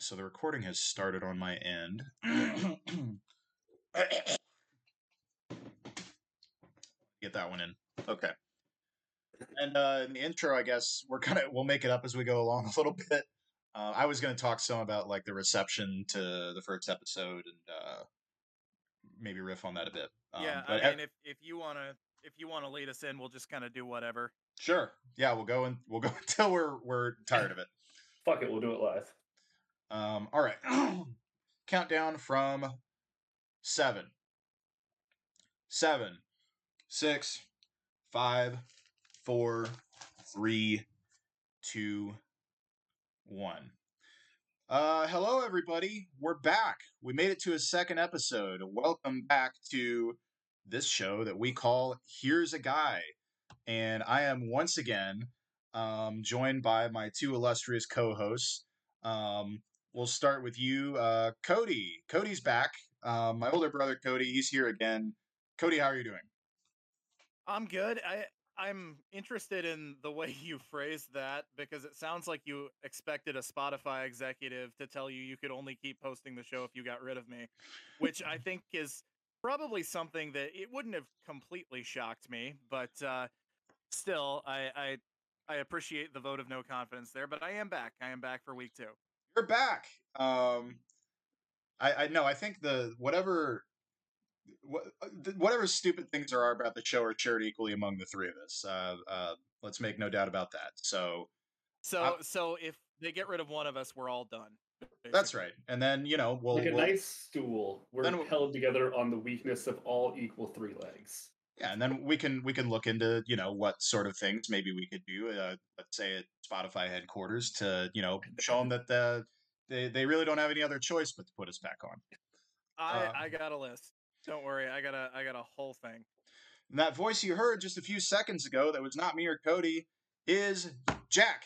right, so the recording has started on my end. Get that one in. Okay. And uh, in the intro, I guess we're gonna we'll make it up as we go along a little bit. Uh, I was gonna talk some about like the reception to the first episode and uh, maybe riff on that a bit. Um, yeah, but I mean, if if you wanna if you wanna lead us in, we'll just kind of do whatever. sure, yeah, we'll go and we'll go until we're we're tired of it. Fuck it, we'll do it live. Um, all right. Countdown from seven, seven, six, five, four, three, two, one. Uh, hello, everybody. We're back. We made it to a second episode. Welcome back to this show that we call Here's a Guy. And I am once again um, joined by my two illustrious co hosts. Um, we'll start with you, uh, Cody. Cody's back. Um, my older brother, Cody, he's here again. Cody, how are you doing? I'm good. I I'm interested in the way you phrased that because it sounds like you expected a Spotify executive to tell you you could only keep posting the show if you got rid of me, which I think is probably something that it wouldn't have completely shocked me, but uh, still, I, I I appreciate the vote of no confidence there. But I am back. I am back for week two. You're back. Um, I, I know. I think the whatever, wha- uh, whatever stupid things there are about the show are shared equally among the three of us. Uh, uh, let's make no doubt about that. So So Uh, so if they get rid of one of us, we're all done. that's right. And then you know we'll, like a we'll nice stool. We're Then we- held together on the weakness of all equal three legs. Yeah, and then we can we can look into you know what sort of things maybe we could do. Uh, let's say at Spotify headquarters to you know show them that the they they really don't have any other choice but to put us back on. I Uh, I got a list. Don't worry, I got a I got a whole thing. And that voice you heard just a few seconds ago, that was not me or Cody, is Jack.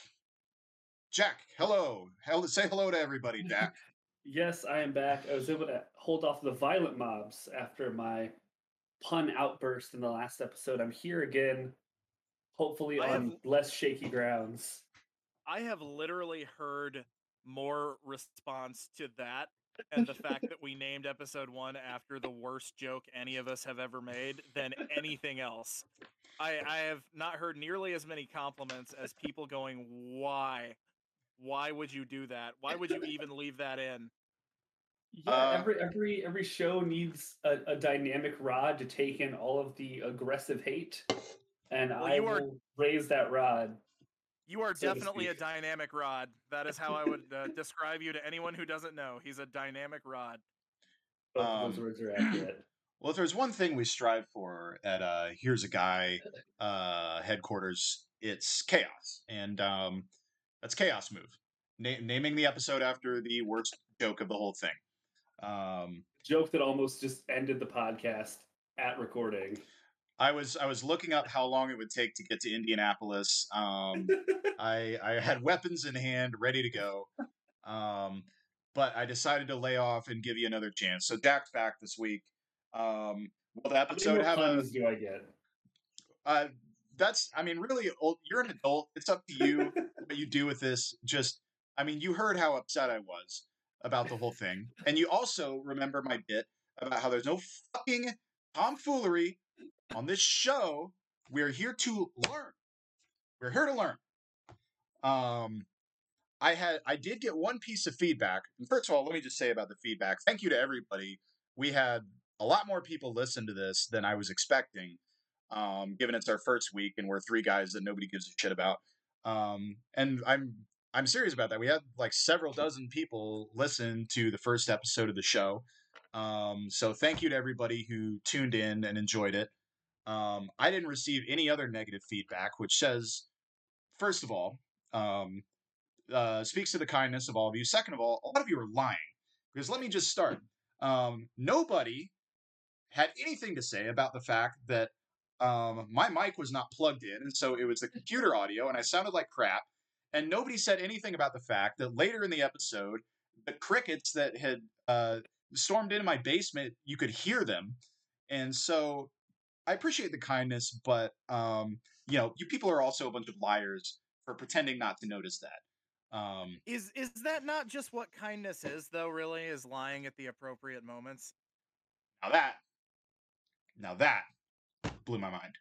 Jack, hello. Hell, say hello to everybody, Jack. Yes, I am back. I was able to hold off the violent mobs after my pun outburst in the last episode. I'm here again, hopefully I on have- less shaky grounds. I have literally heard more response to that and the fact that we named episode one after the worst joke any of us have ever made than anything else. I, I have not heard nearly as many compliments as people going, Why? Why would you do that? Why would you even leave that in? Yeah, Uh, every every every show needs a, a dynamic rod to take in all of the aggressive hate, and Well, I you are- will raise that rod. You are So definitely a dynamic rod. That is how I would uh, describe you to anyone who doesn't know. He's a dynamic rod. Of those Um, words are accurate. Well, if there's one thing we strive for at uh, Here's a Guy uh, headquarters, it's chaos. And um, that's Chaos Move. Na- naming the episode after the worst joke of the whole thing. Um, Joke that almost just ended the podcast at recording. I was I was looking up how long it would take to get to Indianapolis. Um, I I had weapons in hand, ready to go. Um, but I decided to lay off and give you another chance. So Jack's back this week. Um, will the How many episode have a? do I get? Uh, that's I mean, really, you're an adult. It's up to you what you do with this. Just I mean, you heard how upset I was about the whole thing, and you also remember my bit about how there's no fucking tomfoolery on this show. We're here to learn. We're here to learn. Um, I had I did get one piece of feedback. First of all, let me just say about the feedback. Thank you to everybody. We had a lot more people listen to this than I was expecting. Um, given it's our first week and we're three guys that nobody gives a shit about. Um, and I'm I'm serious about that. We had like several dozen people listen to the first episode of the show. Um, so thank you to everybody who tuned in and enjoyed it. Um, I didn't receive any other negative feedback, which says, first of all, um, uh, speaks to the kindness of all of you. Second of all, a lot of you are lying. Because let me just start. Um, nobody had anything to say about the fact that um, my mic was not plugged in, and so it was the computer audio, and I sounded like crap. And nobody said anything about the fact that later in the episode, the crickets that had uh, stormed into my basement, you could hear them. And so I appreciate the kindness, but um, you know, you people are also a bunch of liars for pretending not to notice that. Um, Is is that not just what kindness is though, really? Is lying at the appropriate moments? now that, now that blew my mind.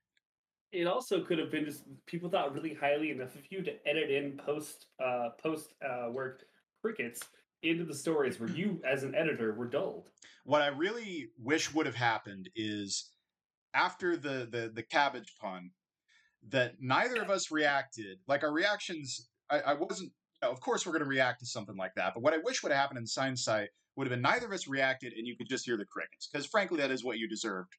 It also could have been just people thought really highly enough of you to edit in post uh post uh work crickets into the stories where you as an editor were dulled. What I really wish would have happened is after the the the cabbage pun that neither of us reacted. Like our reactions, I, I wasn't. You know, of course, we're going to react to something like that. But what I wish would have happened in Science would have been neither of us reacted, and you could just hear the crickets. Because frankly, that is what you deserved.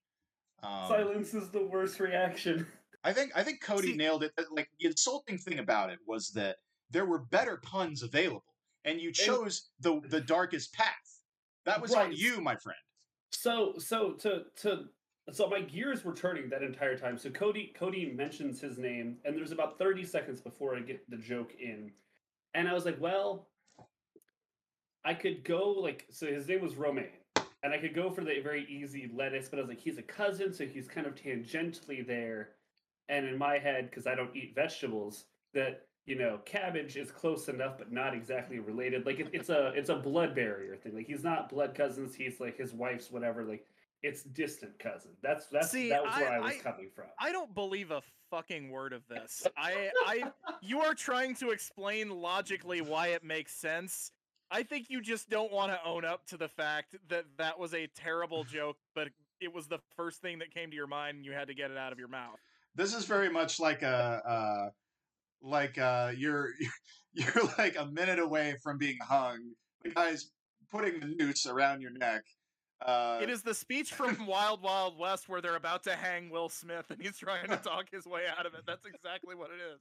Um, Silence is the worst reaction. I think I think Cody See- nailed it. Uh, Like the insulting thing about it was that there were better puns available, and you chose the the darkest path. That was on you, my friend. So so to to so my gears were turning that entire time. So Cody Cody mentions his name, and there's about 30 seconds before I get the joke in. And I was like, well, I could go like so his name was Romain. And I could go for the very easy lettuce, but I was like, he's a cousin, so he's kind of tangentially there. And in my head, because I don't eat vegetables, that you know, cabbage is close enough, but not exactly related. Like it, it's a it's a blood barrier thing. Like he's not blood cousins. He's like his wife's whatever. Like it's distant cousin. That's that's See, that was where I- I was I- coming from. I don't believe a fucking word of this. I I you are trying to explain logically why it makes sense. I think you just don't want to own up to the fact that that was a terrible joke, but it was the first thing that came to your mind and you had to get it out of your mouth. This is very much like a uh, like uh, you're you're like a minute away from being hung. The guy's putting the noose around your neck. Uh, It is the speech from Wild Wild West where they're about to hang Will Smith and he's trying to talk his way out of it. That's exactly what it is.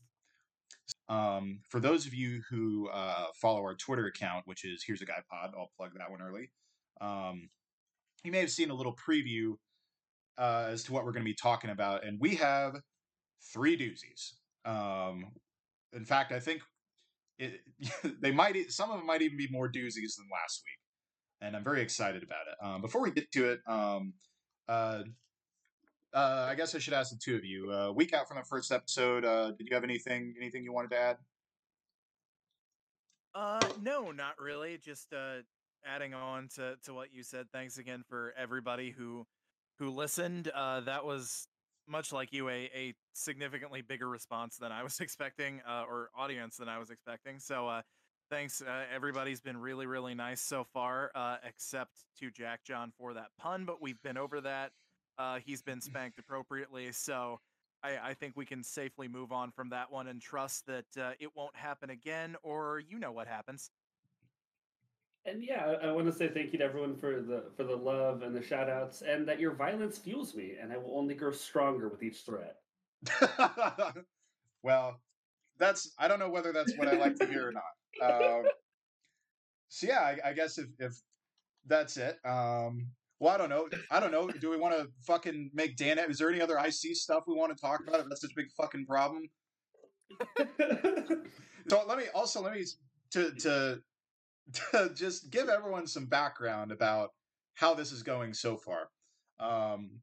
Um, for those of you who uh, follow our Twitter account, which is Here's a Guy Pod, I'll plug that one early. Um, you may have seen a little preview uh, as to what we're going to be talking about, and we have three doozies. Um, in fact, I think it, they might some of them might even be more doozies than last week, and I'm very excited about it. Um, before we get to it, um, uh, uh, I guess I should ask the two of you. Uh, week out from the first episode, uh, did you have anything anything you wanted to add? Uh, no, not really. Just uh, adding on to to what you said. Thanks again for everybody who who listened. Uh, that was much like you, a a significantly bigger response than I was expecting, uh, or audience than I was expecting. So, uh, thanks. Uh, everybody's been really really nice so far, uh, except to Jack John for that pun. But we've been over that. Uh, he's been spanked appropriately, so. I, I think we can safely move on from that one and trust that uh, it won't happen again, or you know what happens. And yeah, I, I want to say thank you to everyone for the for the love and the shout outs and that your violence fuels me and I will only grow stronger with each threat. well, that's I don't know whether that's what I like to hear or not. Um, so yeah, I, I guess if if that's it. Um, well, I don't know. I don't know. Do we want to fucking make Dan? Is there any other IC stuff we want to talk about? If that's such a big fucking problem. So let me also let me to to to just give everyone some background about how this is going so far. Um,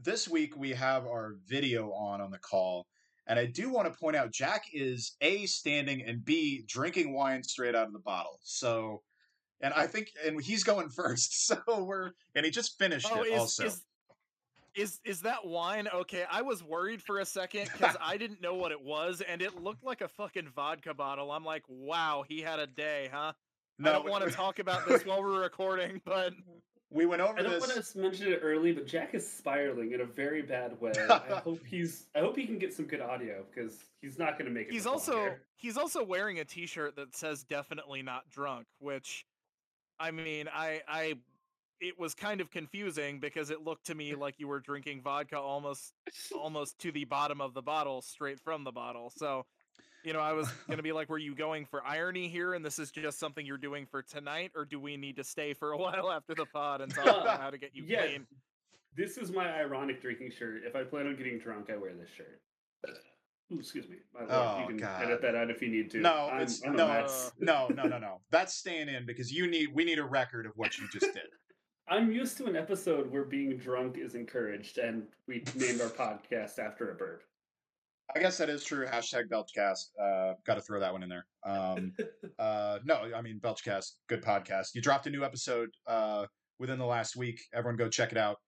this week we have our video on on the call, and I do want to point out Jack is a standing and b drinking wine straight out of the bottle. So, and I think and he's going first. So we're and he just finished Oh, it is, also. is is is that wine? Okay, I was worried for a second because I didn't know what it was, and it looked like a fucking vodka bottle. I'm like, wow, he had a day, huh? I don't want to talk about this while we're recording, but We went over I don't this. want to mention it early, but Jack is spiraling in a very bad way. I hope he's. I hope he can get some good audio because he's not going to make it. he's also here. he's also wearing a t-shirt that says definitely not drunk which i mean i i it was kind of confusing because it looked to me like you were drinking vodka almost almost to the bottom of the bottle straight from the bottle so you know i was going to be like were you going for irony here and this is just something you're doing for tonight or do we need to stay for a while after the pod and talk about how to get you Yeah. clean This is my ironic drinking shirt. If I plan on getting drunk, I wear this shirt. Ooh, excuse me. My lord. Oh, you can God. edit that out if you need to. No, I'm, it's- I'm no, mess. no, no, no, no. That's staying in because you need we need a record of what you just did. I'm used to an episode where being drunk is encouraged, and we named our podcast after a bird. I guess that is true. Hashtag Belchcast. Uh, Got to throw that one in there. Um, uh, no, I mean Belchcast, good podcast. You dropped a new episode uh, within the last week. Everyone, go check it out.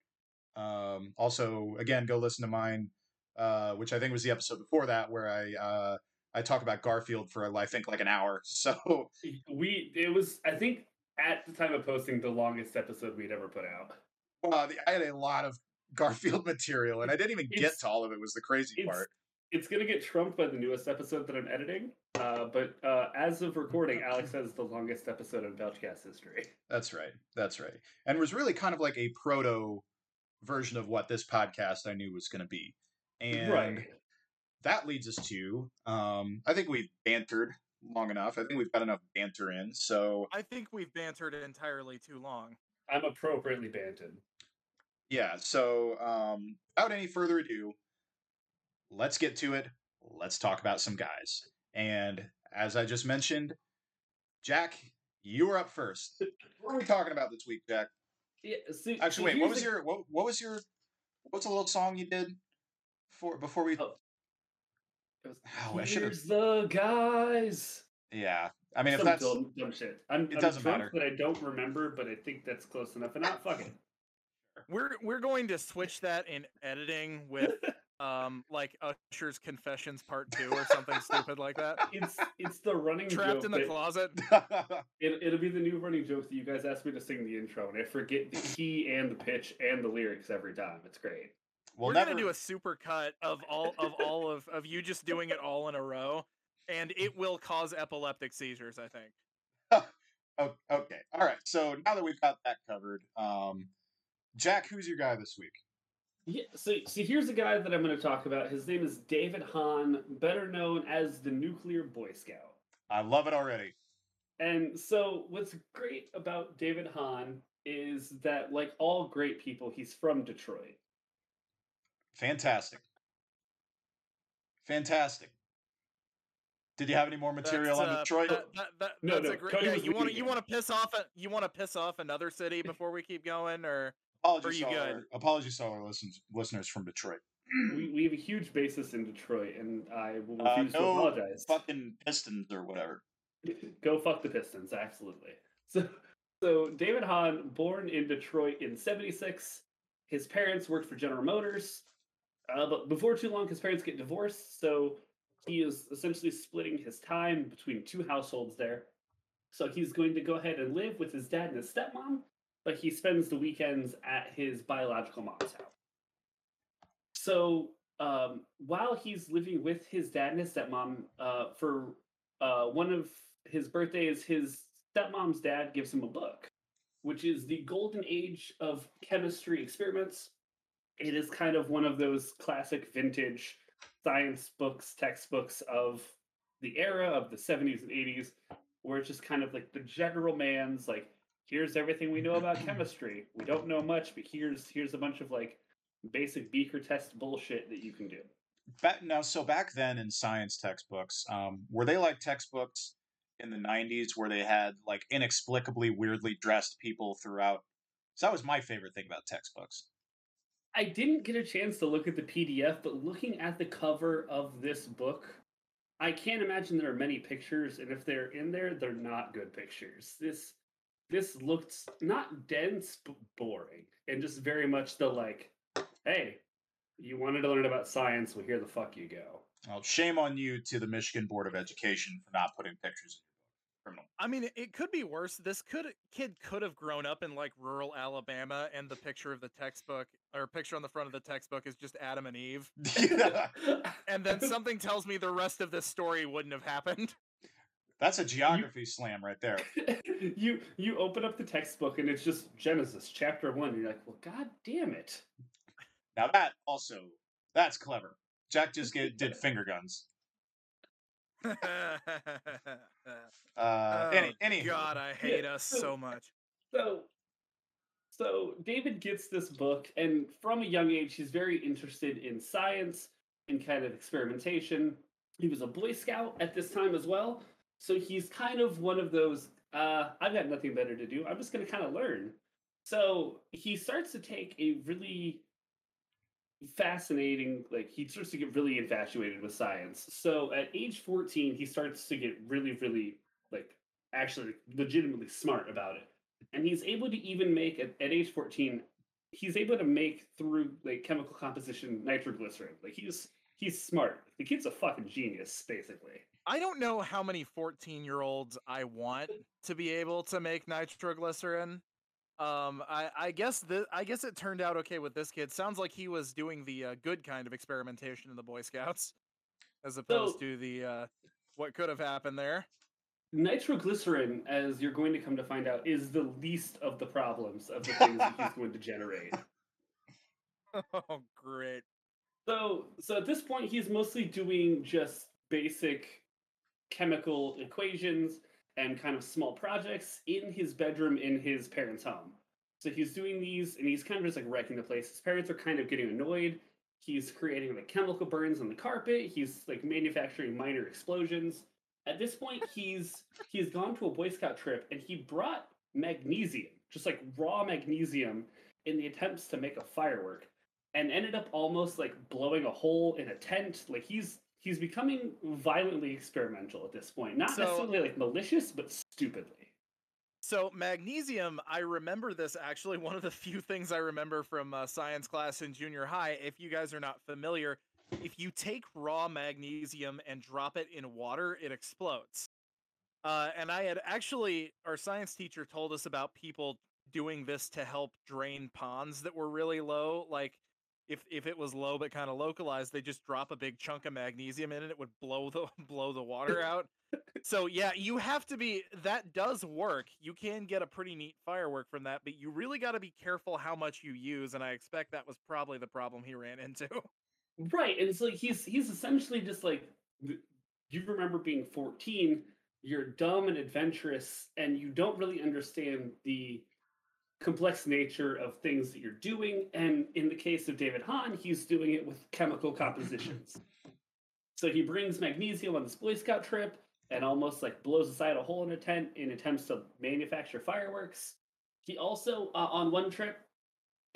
Um, also, again, go listen to mine, uh, which I think was the episode before that, where I uh, I talk about Garfield for I think like an hour. So we it was I think at the time of posting the longest episode we'd ever put out. uh, I had a lot of Garfield material, and I didn't even get to all of it. Was the crazy part. It's gonna get trumped by the newest episode that I'm editing. Uh, but uh, as of recording, Alex has the longest episode in Belchcast history. That's right. That's right. And was really kind of like a proto version of what this podcast I knew was going to be. And right. that leads us to um I think we've bantered long enough. I think we've got enough banter in. So, I think we've bantered entirely too long. I'm appropriately bantered. yeah, so um without any further ado, let's get to it. Let's talk about some guys. And as I just mentioned, Jack, you were up first. What are we talking about this week, Jack? Yeah, see, Actually, see, wait. What was the- your what? What was your what's a little song you did for before we? Oh. it was, Oh, I should've- Here's the guys. Yeah, I mean, if Some that's dumb, dumb shit. I'm, It I'm doesn't drunk matter. But I don't remember, but I think that's close enough. And not fuck it. We're we're going to switch that in editing with um like Usher's Confessions Part Two or something stupid like that. It's it's the running Trapped joke. in the that- closet. It, it'll be the new running joke that you guys asked me to sing the intro, and I forget the key and the pitch and the lyrics every time. It's great. we'll We're never gonna do a super cut of all of all of of you just doing it all in a row, and it will cause epileptic seizures. I think. Oh, okay, all right. So now that we've got that covered, um, Jack, who's your guy this week? Yeah, so, so here's a guy that I'm going to talk about. His name is David Hahn, better known as the Nuclear Boy Scout. I love it already. And so, what's great about David Hahn is that, like all great people, he's from Detroit. Fantastic, fantastic. Did you have any more material That's, on uh, Detroit? That, that, that, No, that's no, a great. Yeah, you want to you want to piss off a, you want to piss off another city before we keep going, or apologies, you to all good? our, apologies to all our listeners, listeners from Detroit. We, we have a huge basis in Detroit, and I will Uh, refuse to apologize. fucking Pistons or whatever. Go fuck the Pistons, absolutely. So, so David Hahn, born in Detroit in '76, his parents worked for General Motors, uh, but before too long, his parents get divorced. So he is essentially splitting his time between two households there. So he's going to go ahead and live with his dad and his stepmom, but he spends the weekends at his biological mom's house. So um, while he's living with his dad and his stepmom, uh, for uh, one of his birthdays, his stepmom's dad gives him a book, which is the golden age of chemistry experiments. It is kind of one of those classic vintage science books, textbooks of the era of the 70s and 80s, where it's just kind of like the general man's like, here's everything we know about chemistry. We don't know much, but here's here's a bunch of like basic beaker test bullshit that you can do. Back, now, so back then in science textbooks, um, were they like textbooks in the '90s where they had like inexplicably weirdly dressed people throughout? So that was my favorite thing about textbooks. I didn't get a chance to look at the PDF, but looking at the cover of this book, I can't imagine there are many pictures, and if they're in there, they're not good pictures. This this looked not dense but boring, and just very much the like, hey, you wanted to learn about science, well here the fuck you go. Well, shame on you to the Michigan Board of Education for not putting pictures. in your book. Criminal. I mean, it- it could be worse. This could kid could have grown up in like rural Alabama, and the picture of the textbook or picture on the front of the textbook is just Adam and Eve, Yeah, and then something tells me the rest of this story wouldn't have happened. That's a geography slam right there. you you open up the textbook and it's just Genesis chapter one. You're like, well, god damn it. Now that also that's clever. Jack just get, did finger guns. Uh, any, Oh, any God, I hate us so- so much. So, so David gets this book, and from a young age, he's very interested in science and kind of experimentation. He was a Boy Scout at this time as well, so he's kind of one of those. Uh, I've got nothing better to do. I'm just going to kind of learn. So he starts to take a really fascinating. Like he starts to get really infatuated with science. So at age 14, he starts to get really, really like actually legitimately smart about it. And he's able to even make at, at age 14, he's able to make through like chemical composition nitroglycerin. Like he's he's smart. The kid's a fucking genius, basically. I don't know how many 14 year olds I want to be able to make nitroglycerin. Um, I, I guess the I guess it turned out okay with this kid. Sounds like he was doing the uh, good kind of experimentation in the Boy Scouts, as opposed So- to the uh, what could have happened there. Nitroglycerin, as you're going to come to find out, is the least of the problems of the things that he's going to generate. oh, great. So, so at this point, he's mostly doing just basic chemical equations and kind of small projects in his bedroom in his parents' home. So he's doing these, and he's kind of just like wrecking the place. His parents are kind of getting annoyed. He's creating like chemical burns on the carpet. He's like manufacturing minor explosions. At this point, he's he's gone to a Boy Scout trip, and he brought magnesium, just like raw magnesium, in the attempts to make a firework and ended up almost like blowing a hole in a tent. Like he's he's becoming violently experimental at this point. Not So- necessarily like malicious, but stupidly. So magnesium, I remember this actually. One of the few things I remember from uh, science class in junior high. If you guys are not familiar, if you take raw magnesium and drop it in water, it explodes. Uh, and I had actually, our science teacher told us about people doing this to help drain ponds that were really low. Like if if it was low but kind of localized, they just drop a big chunk of magnesium in it, it would blow the blow the water out. so yeah, you have to be that does work. You can get a pretty neat firework from that, but you really got to be careful how much you use and I expect that was probably the problem he ran into. Right, and it's like he's he's essentially just like you remember being 14, you're dumb and adventurous, and you don't really understand the complex nature of things that you're doing. And in the case of David Hahn, he's doing it with chemical compositions. so he brings magnesium on this Boy Scout trip and almost like blows aside a hole in a tent in attempts to manufacture fireworks. He also, uh, on one trip,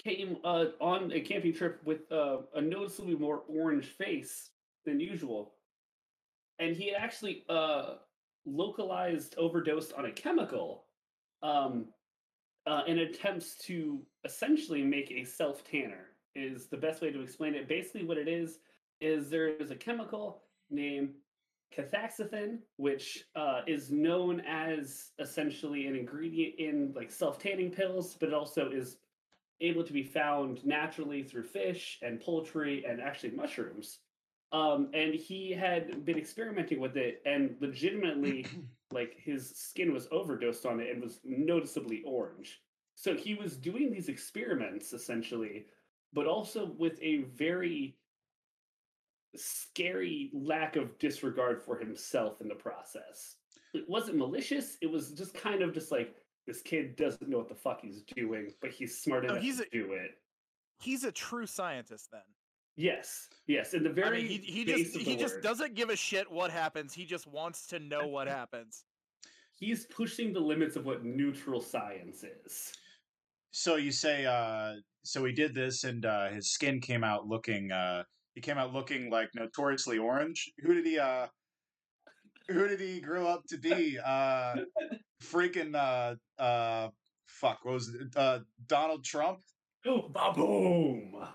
came uh, on a camping trip with uh, a noticeably more orange face than usual. And he actually uh, localized overdosed on a chemical um, uh, in attempts to essentially make a self tanner, is the best way to explain it. Basically, what it is, is there is a chemical named canthaxanthin, which uh, is known as essentially an ingredient in like self tanning pills, but also is able to be found naturally through fish and poultry and actually mushrooms. Um, and he had been experimenting with it, and legitimately, like his skin was overdosed on it and was noticeably orange. So he was doing these experiments essentially, but also with a very scary lack of disregard for himself in the process. It wasn't malicious. It was just kind of just like this kid doesn't know what the fuck he's doing, but he's smart No, enough he's to a- do it. He's a true scientist then. Yes, yes. In the I very mean, he, he base just of he the just doesn't give a shit what happens. He just wants to know what happens. he's pushing the limits of what neutral science is. So you say, uh, so he did this, and uh, his skin came out looking. Uh, he came out looking like notoriously orange. Who did he? Uh, who did he grow up to be? Uh, freaking uh, uh, fuck. What was it? Uh, Donald Trump? Oh, boom!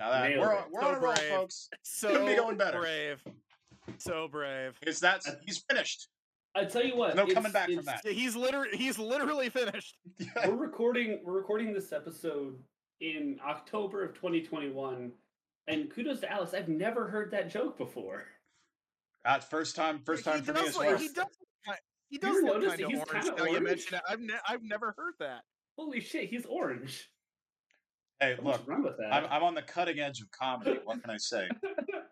Now that Nailed we're on, we're So on a roll, folks. So Couldn't be going better. brave. So brave. It's that he's finished. I tell you what, No coming back from that. He's literally he's literally finished. we're recording we're recording this episode in October of 2021 and kudos to Alex. I've never heard that joke before That's first time. First time he for me does as look- well. He does. ki- He does ever look kind of orange. kinda Now you orange? mention it. I've ne- I've never heard that. holy shit he's orange Hey, Don't look, run with that I'm, I'm on the cutting edge of comedy. What can I say?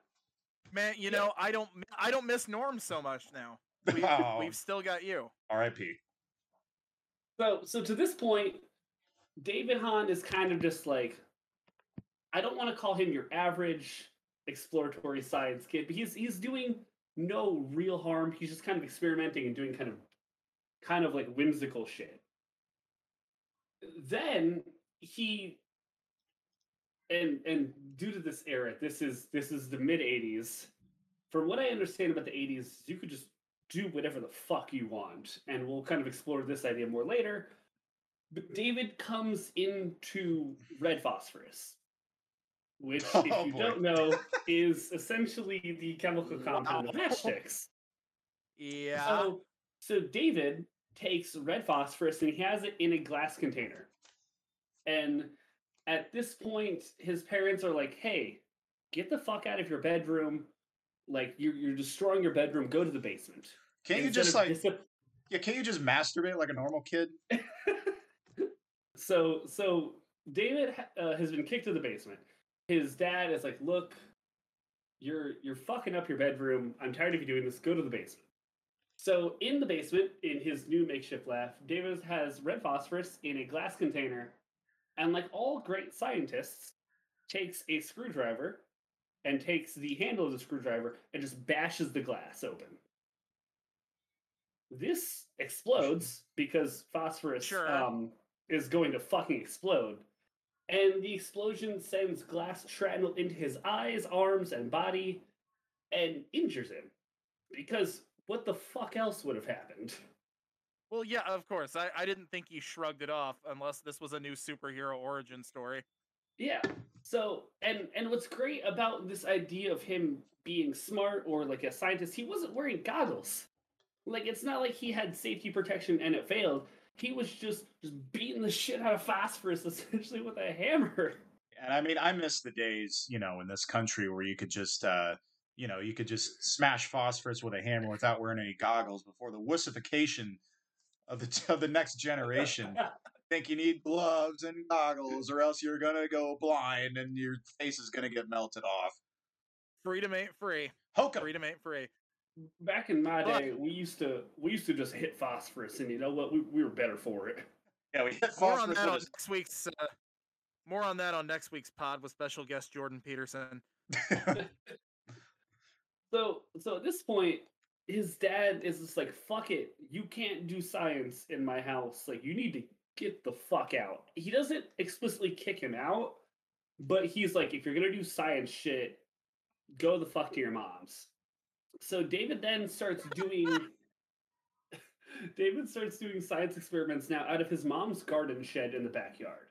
Man, you know I don't I don't miss Norm so much now. We've, Oh. we've still got you. R.I.P. so so to this point David Hahn is kind of just like I don't want to call him your average exploratory science kid but he's he's doing no real harm he's just kind of experimenting and doing kind of kind of like whimsical shit then he and and due to this era, this is this is the mid '80s. From what I understand about the '80s, you could just do whatever the fuck you want, and we'll kind of explore this idea more later. But David comes into Red Phosphorus, which, Oh, if you boy. don't know, is essentially the chemical compound of matchsticks. Yeah. So, so David takes red phosphorus and he has it in a glass container. And at this point, his parents are like, "Hey, get the fuck out of your bedroom! Like you're you're destroying your bedroom. Go to the basement." Can't you just like discip- yeah? Can't you just masturbate like a normal kid? so so David uh, has been kicked to the basement. His dad is like, "Look, you're you're fucking up your bedroom. I'm tired of you doing this. Go to the basement." So in the basement, in his new makeshift lab, David has red phosphorus in a glass container, and like all great scientists, takes a screwdriver and takes the handle of the screwdriver and just bashes the glass open. This explodes because phosphorus Sure. um, is going to fucking explode. And the explosion sends glass shrapnel into his eyes, arms, and body and injures him. Because what the fuck else would have happened? Well, yeah, of course. I, I didn't think he shrugged it off unless this was a new superhero origin story. Yeah. So, and and what's great about this idea of him being smart or like a scientist, he wasn't wearing goggles. Like it's not like he had safety protection and it failed. He was just just beating the shit out of phosphorus essentially with a hammer. And I mean, I miss the days, you know, in this country where you could just, uh, you know, you could just smash phosphorus with a hammer without wearing any goggles before the wussification of the of the next generation. I think you need gloves and goggles, or else you're gonna go blind and your face is gonna get melted off. Freedom ain't free. Hoka. Freedom ain't free. Back in my day, we used to we used to just hit phosphorus, and you know what? We, we were better for it. Yeah, we hit More on phosphorus that on next week's. Uh, more on that on next week's pod with special guest Jordan Peterson. So so at this point, his dad is just like, fuck it. You can't do science in my house. Like you need to get the fuck out. He doesn't explicitly kick him out, but he's like, if you're gonna do science shit, go the fuck to your mom's. So David then starts doing David starts doing science experiments now out of his mom's garden shed in the backyard.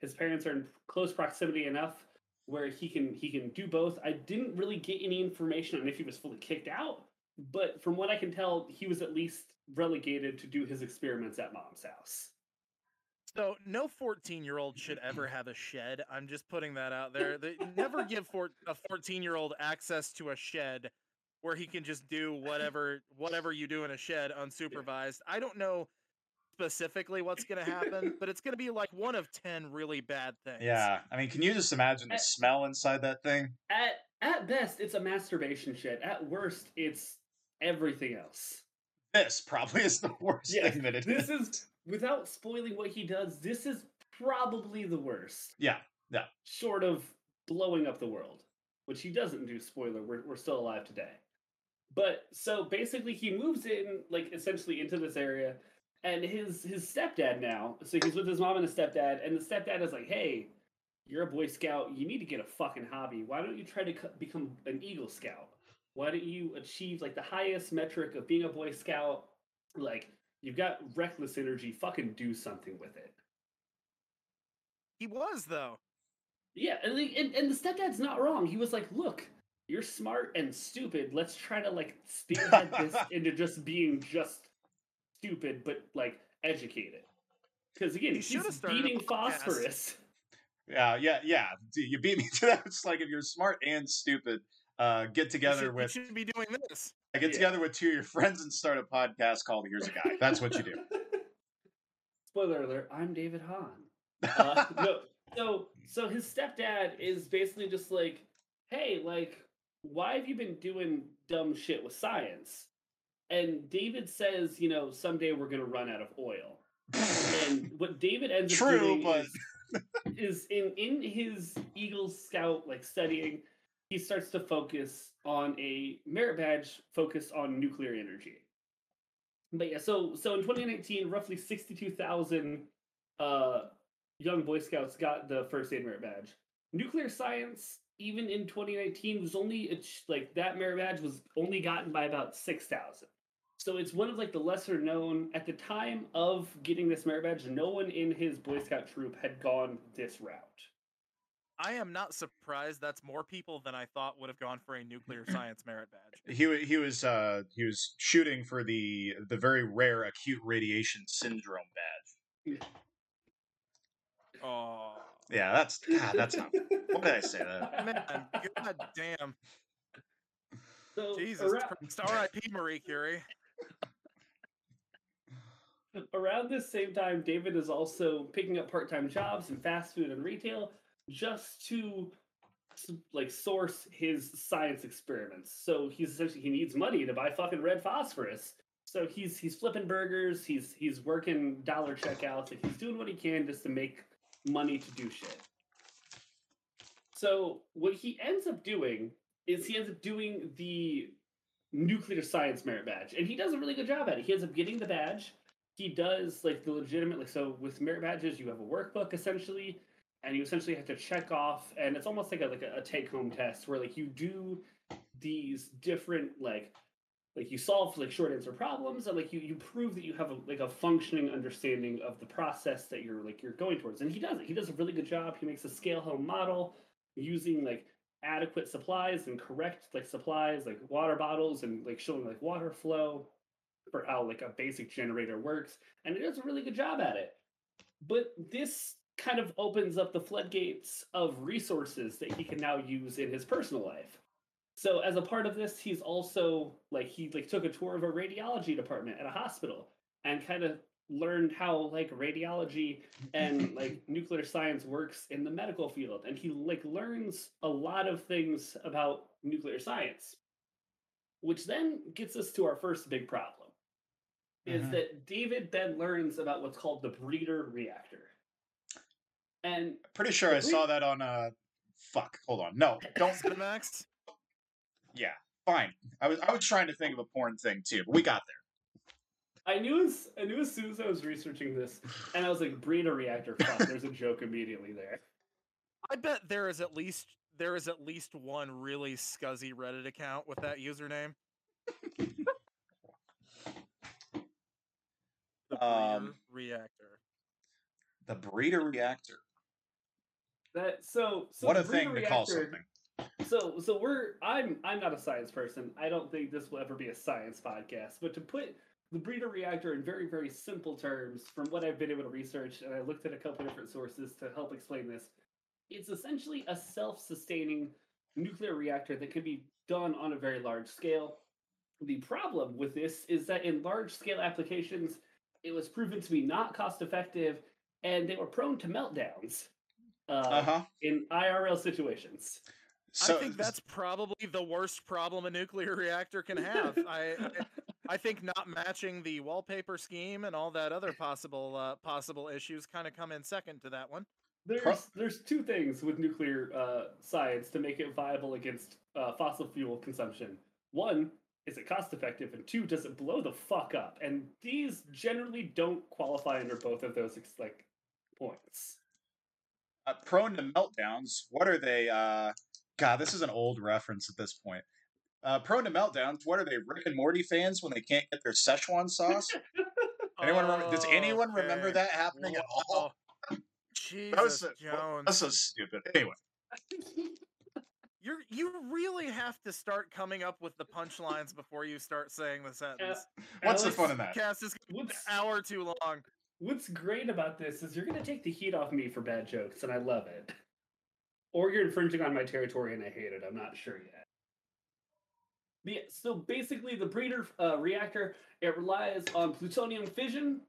His parents are in close proximity enough where he can he can do both. I didn't really get any information on if he was fully kicked out, but from what I can tell, he was at least relegated to do his experiments at mom's house. So no 14 year old should ever have a shed. I'm just putting that out there. They never give for a 14 year old access to a shed where he can just do whatever whatever you do in a shed unsupervised. I don't know specifically what's going to happen, but it's going to be like one of 10 really bad things. yeah, I mean, can you just imagine the smell inside that thing? At at best, it's a masturbation shed. At worst, it's everything else. This probably is the worst Yes, thing that it This is without spoiling what he does. This is probably the worst. Yeah, yeah. Short of blowing up the world, which he doesn't do. Spoiler: we're we're still alive today. But so basically, he moves in like essentially into this area, and his his stepdad now. So he's with his mom and his stepdad, and the stepdad is like, "Hey, you're a Boy Scout. You need to get a fucking hobby. Why don't you try to co- become an Eagle Scout? Why don't you achieve like the highest metric of being a Boy Scout? Like you've got reckless energy. Fucking do something with it." He was though. Yeah, and, the- and and the stepdad's not wrong. He was like, "Look, you're smart and stupid. Let's try to like spearhead this into just being just stupid, but like educated." Because again, He he's beating phosphorus. yeah, yeah, yeah. You beat me to that. It's like if you're smart and stupid, uh, get You together should, you with should be doing this. I get Yeah. together with two of your friends and start a podcast called "Here's a Guy." That's what you do. Spoiler alert: I'm David Hahn. Uh, no, so so his stepdad is basically just like, "Hey, like, why have you been doing dumb shit with science?" And David says, "You know, someday we're gonna run out of oil." and what David ends up doing but- is, is in in his Eagle Scout like studying, he starts to focus on a merit badge focused on nuclear energy. But yeah, so so in 2019, roughly 62,000 uh, young Boy Scouts got the first aid merit badge. nuclear science, even in 2019, was only like that merit badge was only gotten by about six thousand. So it's one of like the lesser known at the time of getting this merit badge. No one in his Boy Scout troop had gone this route. I am not surprised. That's more people than I thought would have gone for a nuclear science merit badge. He he was uh he was shooting for the the very rare acute radiation syndrome badge. Oh Yeah, that's God, that's not. What did I say that? man, god damn, So Jesus arou- Christ! R.I.P. Marie Curie. around this same time, David is also picking up part-time jobs in fast food and retail just to like source his science experiments. So he's essentially he needs money to buy fucking red phosphorus. So he's he's flipping burgers, he's he's working dollar checkouts, like he's doing what he can just to make money to do shit. So what he ends up doing is he ends up doing the nuclear science merit badge, and he does a really good job at it. He ends up getting the badge. He does like the legitimate like so with merit badges, you have a workbook essentially, and you essentially have to check off, and it's almost like a like a, a take home test where like you do these different like like you solve like short answer problems and like you you prove that you have a like a functioning understanding of the process that you're like you're going towards. And he does it. He does a really good job. He makes a scale home model using like adequate supplies and correct like supplies like water bottles and like showing like water flow for how like a basic generator works. And it does a really good job at it. But this kind of opens up the floodgates of resources that he can now use in his personal life. So as a part of this he's also like he like took a tour of a radiology department at a hospital and kind of learned how like radiology and like nuclear science works in the medical field. And he like learns a lot of things about nuclear science which then gets us to our first big problem is Mhm. that david then learns about what's called the breeder reactor and Pretty sure I saw that on uh fuck, hold on. No, don't Cinemax. yeah, fine. I was I was trying to think of a porn thing too, but we got there. I knew as I knew as soon as I was researching this, and I was like, breeder reactor. Fuck, there's a joke immediately there. I bet there is at least there is at least one really scuzzy Reddit account with that username. the Um, breeder reactor. The breeder reactor. That so so what a thing to call something. So so we're I'm I'm not a science person. I don't think this will ever be a science podcast. But to put the breeder reactor in very very simple terms, from what I've been able to research, and I looked at a couple different sources to help explain this, it's essentially a self-sustaining nuclear reactor that can be done on a very large scale. The problem with this is that in large scale applications, it was proven to be not cost effective, and they were prone to meltdowns uh, Uh-huh. in IRL situations. So I think that's probably the worst problem a nuclear reactor can have. I, I I think not matching the wallpaper scheme and all that other possible uh, possible issues kind of come in second to that one. There's there's two things with nuclear uh, science to make it viable against uh, fossil fuel consumption. One, is it cost effective? And two, does it blow the fuck up? And these generally don't qualify under both of those like points. Uh, prone to meltdowns. What are they? Uh, God, this is an old reference at this point. Uh, prone to meltdowns. What are they? Rick and Morty fans when they can't get their Szechuan sauce? Anyone remember? Does anyone remember that happening at all? Jesus That was so, Jones. that's so stupid. Anyway, You're you really have to start coming up with the punchlines before you start saying the sentence. what's the fun in that? Cast is gonna be What's an hour too long. What's great about this is you're gonna take the heat off me for bad jokes, and I love it. Or you're infringing on my territory, and I hate it. I'm not sure yet. Yeah, so basically, the breeder uh, reactor it relies on plutonium fission.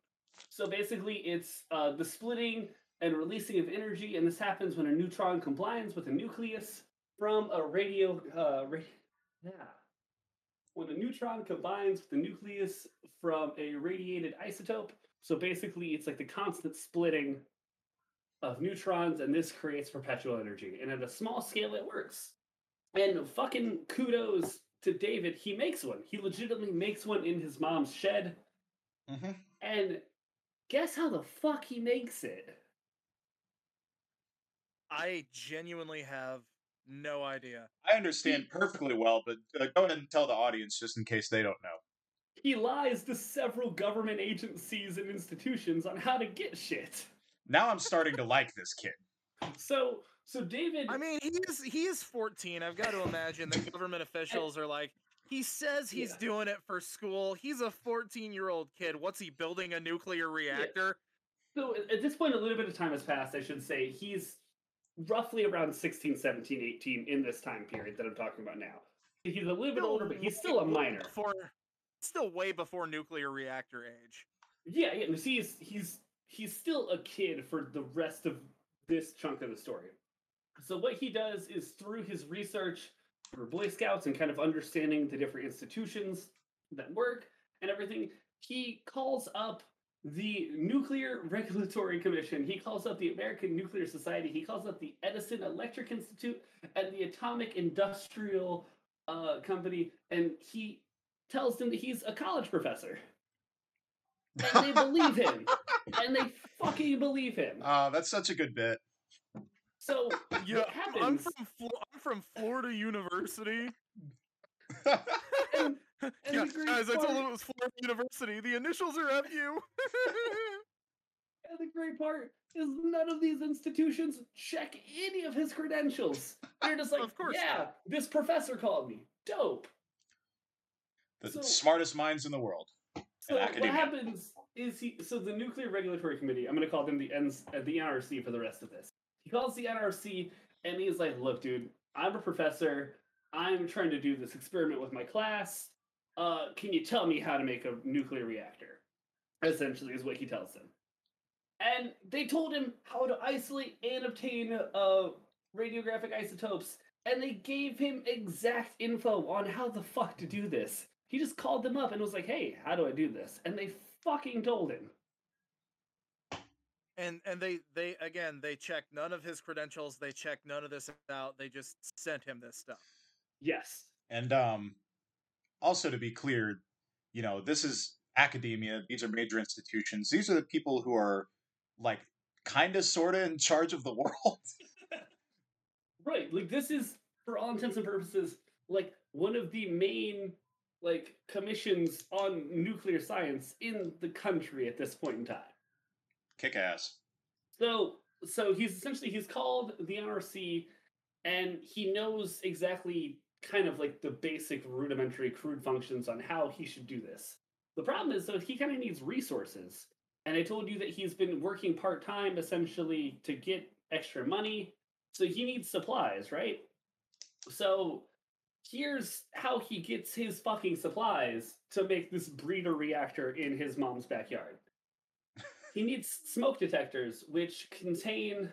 So basically, it's uh, the splitting and releasing of energy, and this happens when a neutron combines with a nucleus from a radio. Uh, ra- yeah. When a neutron combines with the nucleus from a radiated isotope, so basically, it's like the constant splitting of neutrons, and this creates perpetual energy. And at a small scale, it works. And fucking kudos to David. He makes one. He legitimately makes one in his mom's shed. hmm And guess how the fuck he makes it? I genuinely have no idea. I understand perfectly well, but uh, go ahead and tell the audience just in case they don't know. He lies to several government agencies and institutions on how to get shit. Now I'm starting to like this kid. So, so David. I mean, he is he is 14. I've got to imagine the government officials are like, he says he's Yeah. doing it for school. He's a 14 year old kid. What's he building a nuclear reactor? So at- at this point, a little bit of time has passed, I should say. He's roughly around 16, 17, 18 in this time period that I'm talking about now. He's a little bit older, but he's still a minor. Before, still way before nuclear reactor age. Yeah, yeah. He's he's he's still a kid for the rest of this chunk of the story. So what he does is through his research for Boy Scouts and kind of understanding the different institutions that work and everything, he calls up the Nuclear Regulatory Commission. He calls up the American Nuclear Society. He calls up the Edison Electric Institute and the Atomic Industrial uh, Company, and he tells them that he's a college professor and they believe him. and they fucking believe him. Uh, that's such a good bit. So Yeah, what I'm from Flo- I'm from Florida University. and, and yeah, the great guys, I told part- him it was Florida University. The initials are FU. and the great part is none of these institutions check any of his credentials. They're just like, Of course yeah, not. this professor called me. Dope. The So- smartest minds in the world. So what happens is he so the Nuclear Regulatory Committee, I'm gonna call them the N's uh, the NRC for the rest of this. He calls the NRC and he's like, look, dude, I'm a professor. I'm trying to do this experiment with my class. Uh, can you tell me how to make a nuclear reactor? Essentially, is what he tells them. And they told him how to isolate and obtain uh, radiographic isotopes, and they gave him exact info on how the fuck to do this. He just called them up and was like, "Hey, how do I do this?" And they fucking told him. and and they they again they checked none of his credentials. They checked none of this out. They just sent him this stuff. Yes. And um, also to be clear, you know, this is academia. These are major institutions. These are the people who are like kind of, sort of in charge of the world. Right. Like this is, for all intents and purposes, like one of the main like commissions on nuclear science in the country at this point in time. Kick ass. So so he's essentially he's called the NRC and he knows exactly kind of like the basic rudimentary crude functions on how he should do this. The problem is though he kind of needs resources. And I told you that he's been working part-time essentially to get extra money. So he needs supplies, right? So here's how he gets his fucking supplies to make this breeder reactor in his mom's backyard. He needs smoke detectors which contain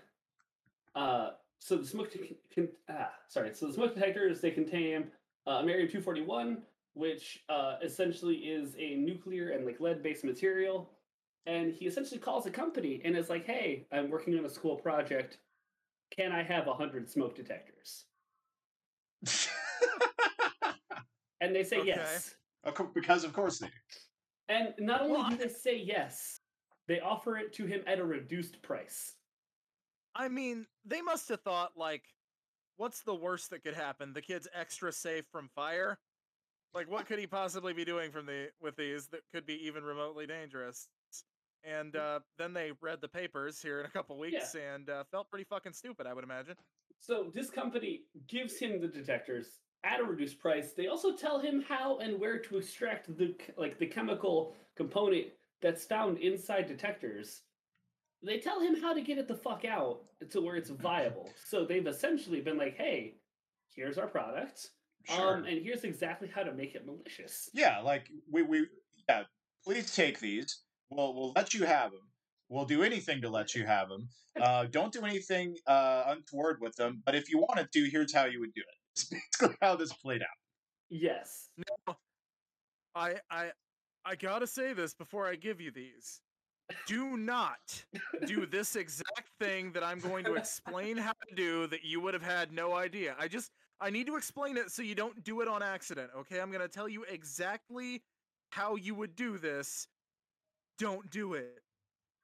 uh so the smoke de- con- ah sorry. So the smoke detectors they contain uh, americium 241 which uh, essentially is a nuclear and like lead based material. And he essentially calls a company and is like hey i'm working on a school project. Can i have 100 smoke detectors and they say Okay. yes Of cour- because of course they do. and not only Well, do they say yes they offer it to him at a reduced price I mean, they must have thought like, what's the worst that could happen? The kid's extra safe from fire. Like, what could he possibly be doing from the with these that could be even remotely dangerous? And uh, then they read the papers here in a couple weeks and uh, felt pretty fucking stupid. I would imagine. So this company gives him the detectors at a reduced price. They also tell him how and where to extract the like the chemical component that's found inside detectors. They tell him how to get it the fuck out to where it's viable. So they've essentially been like, "Hey, here's our product, Sure. um, and here's exactly how to make it malicious." yeah, like we we yeah. Please take these. We'll we'll let you have them. We'll do anything to let you have them. Uh, don't do anything uh, untoward with them. But if you wanted to, here's how you would do it. It's basically how this played out. Yes. No, I I I gotta say this before I give you these. Do not do this exact thing that I'm going to explain how to do that you would have had no idea. I just I need to explain it so you don't do it on accident, okay? I'm going to tell you exactly how you would do this. Don't do it.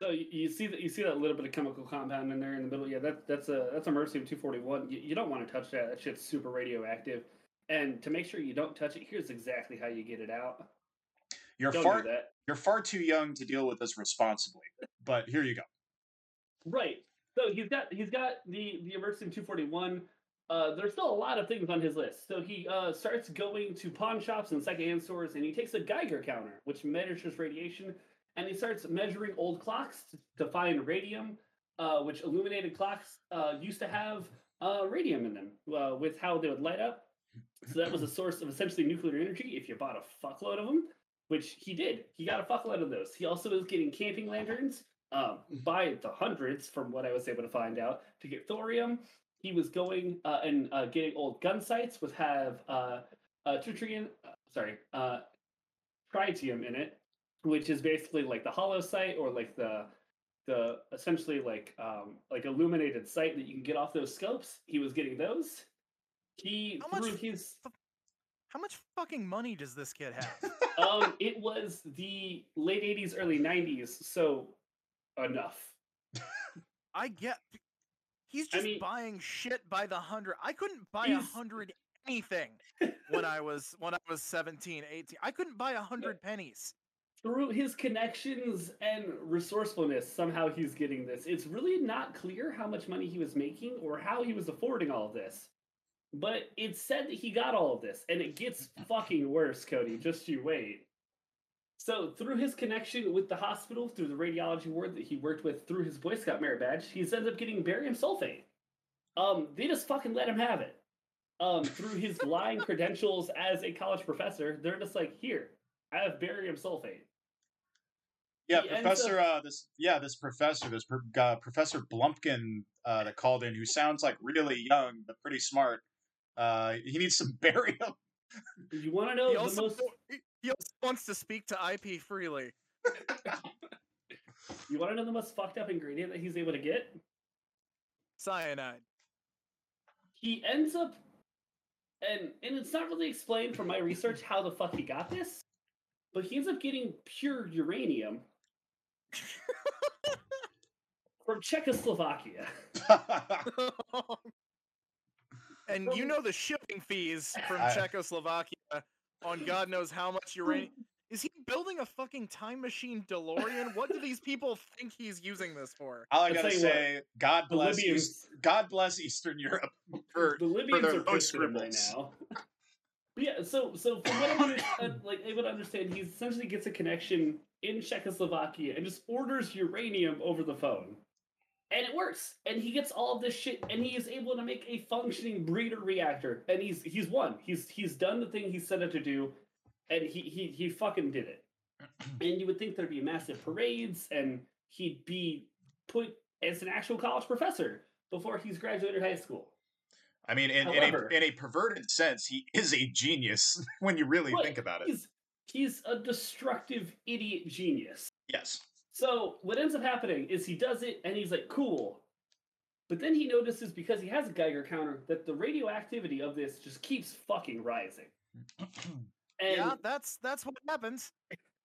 So you, see that you see that little bit of chemical compound in there in the middle. Yeah, that that's a that's americium two forty one. You, you don't want to touch that. That shit's super radioactive. And to make sure you don't touch it, here's exactly how you get it out. You're Don't far you're far too young to deal with this responsibly. But here you go. Right. So he's got he's got the the Emerson 241. Uh, there's still a lot of things on his list. So he uh, starts going to pawn shops and secondhand stores, and he takes a Geiger counter, which measures radiation, and he starts measuring old clocks to, find radium, uh, which illuminated clocks uh, used to have uh, radium in them uh, with how they would light up. So that was a source of essentially nuclear energy if you bought a fuckload of them, which he did. He got a fuckload of those. He also was getting camping lanterns um, by the hundreds, from what I was able to find out, to get thorium. He was going uh, and uh, getting old gun sights which have uh, uh, tritium, uh, sorry, uh, tritium in it, which is basically like the hollow sight or like the the essentially like um, like illuminated sight that you can get off those scopes. He was getting those. He How much his How much fucking money does this kid have? um, it was the late '80s, early '90s, so enough. I get. He's I just mean- buying shit by the hundred. I couldn't buy a hundred anything when I was when I was 17, 18. I couldn't buy a hundred pennies. Through his connections and resourcefulness, somehow he's getting this. It's really not clear how much money he was making or how he was affording all of this. But it's said that he got all of this, and it gets fucking worse, Cody. Just you wait. So, through his connection with the hospital, through the radiology ward that he worked with, through his Boy Scout merit badge, he ends up getting barium sulfate. Um, they just fucking let him have it. Um, through his lying credentials as a college professor, they're just like, here, I have barium sulfate. Yeah, He ends Professor. Uh, this yeah, this professor, this pro- uh, Professor Blumpkin uh, that called in, who sounds like really young but pretty smart. Uh, he needs some barium. You want to know He the also, most? he- he also wants to speak to IP freely. You want to know the most fucked up ingredient that he's able to get? Cyanide. He ends up, and and it's not really explained from my research how the fuck he got this, but he ends up getting pure uranium from Czechoslovakia. and you know the shipping fees from I- Czechoslovakia on God knows how much uranium. Is he building a fucking time machine DeLorean? What do these people think he's using this for? All I gotta tell you what, say, God The bless East, Libyans, God bless Eastern Europe for the Libyans their are low pissed at him right now. But yeah, so so from what I'm understand, like able to understand, he essentially gets a connection in Czechoslovakia and just orders uranium over the phone, and it works. And he gets all of this shit, and he is able to make a functioning breeder reactor. And he's he's won. He's he's done the thing he set out to do, and he he he fucking did it. And you would think there'd be massive parades, and he'd be put as an actual college professor before he's graduated high school. I mean, in, However- in a in a perverted sense, he is a genius when you really Right, think about it. He's he's a destructive idiot genius. Yes. So what ends up happening is he does it and he's like, cool. But then he notices because he has a Geiger counter that the radioactivity of this just keeps fucking rising. And yeah, that's that's what happens.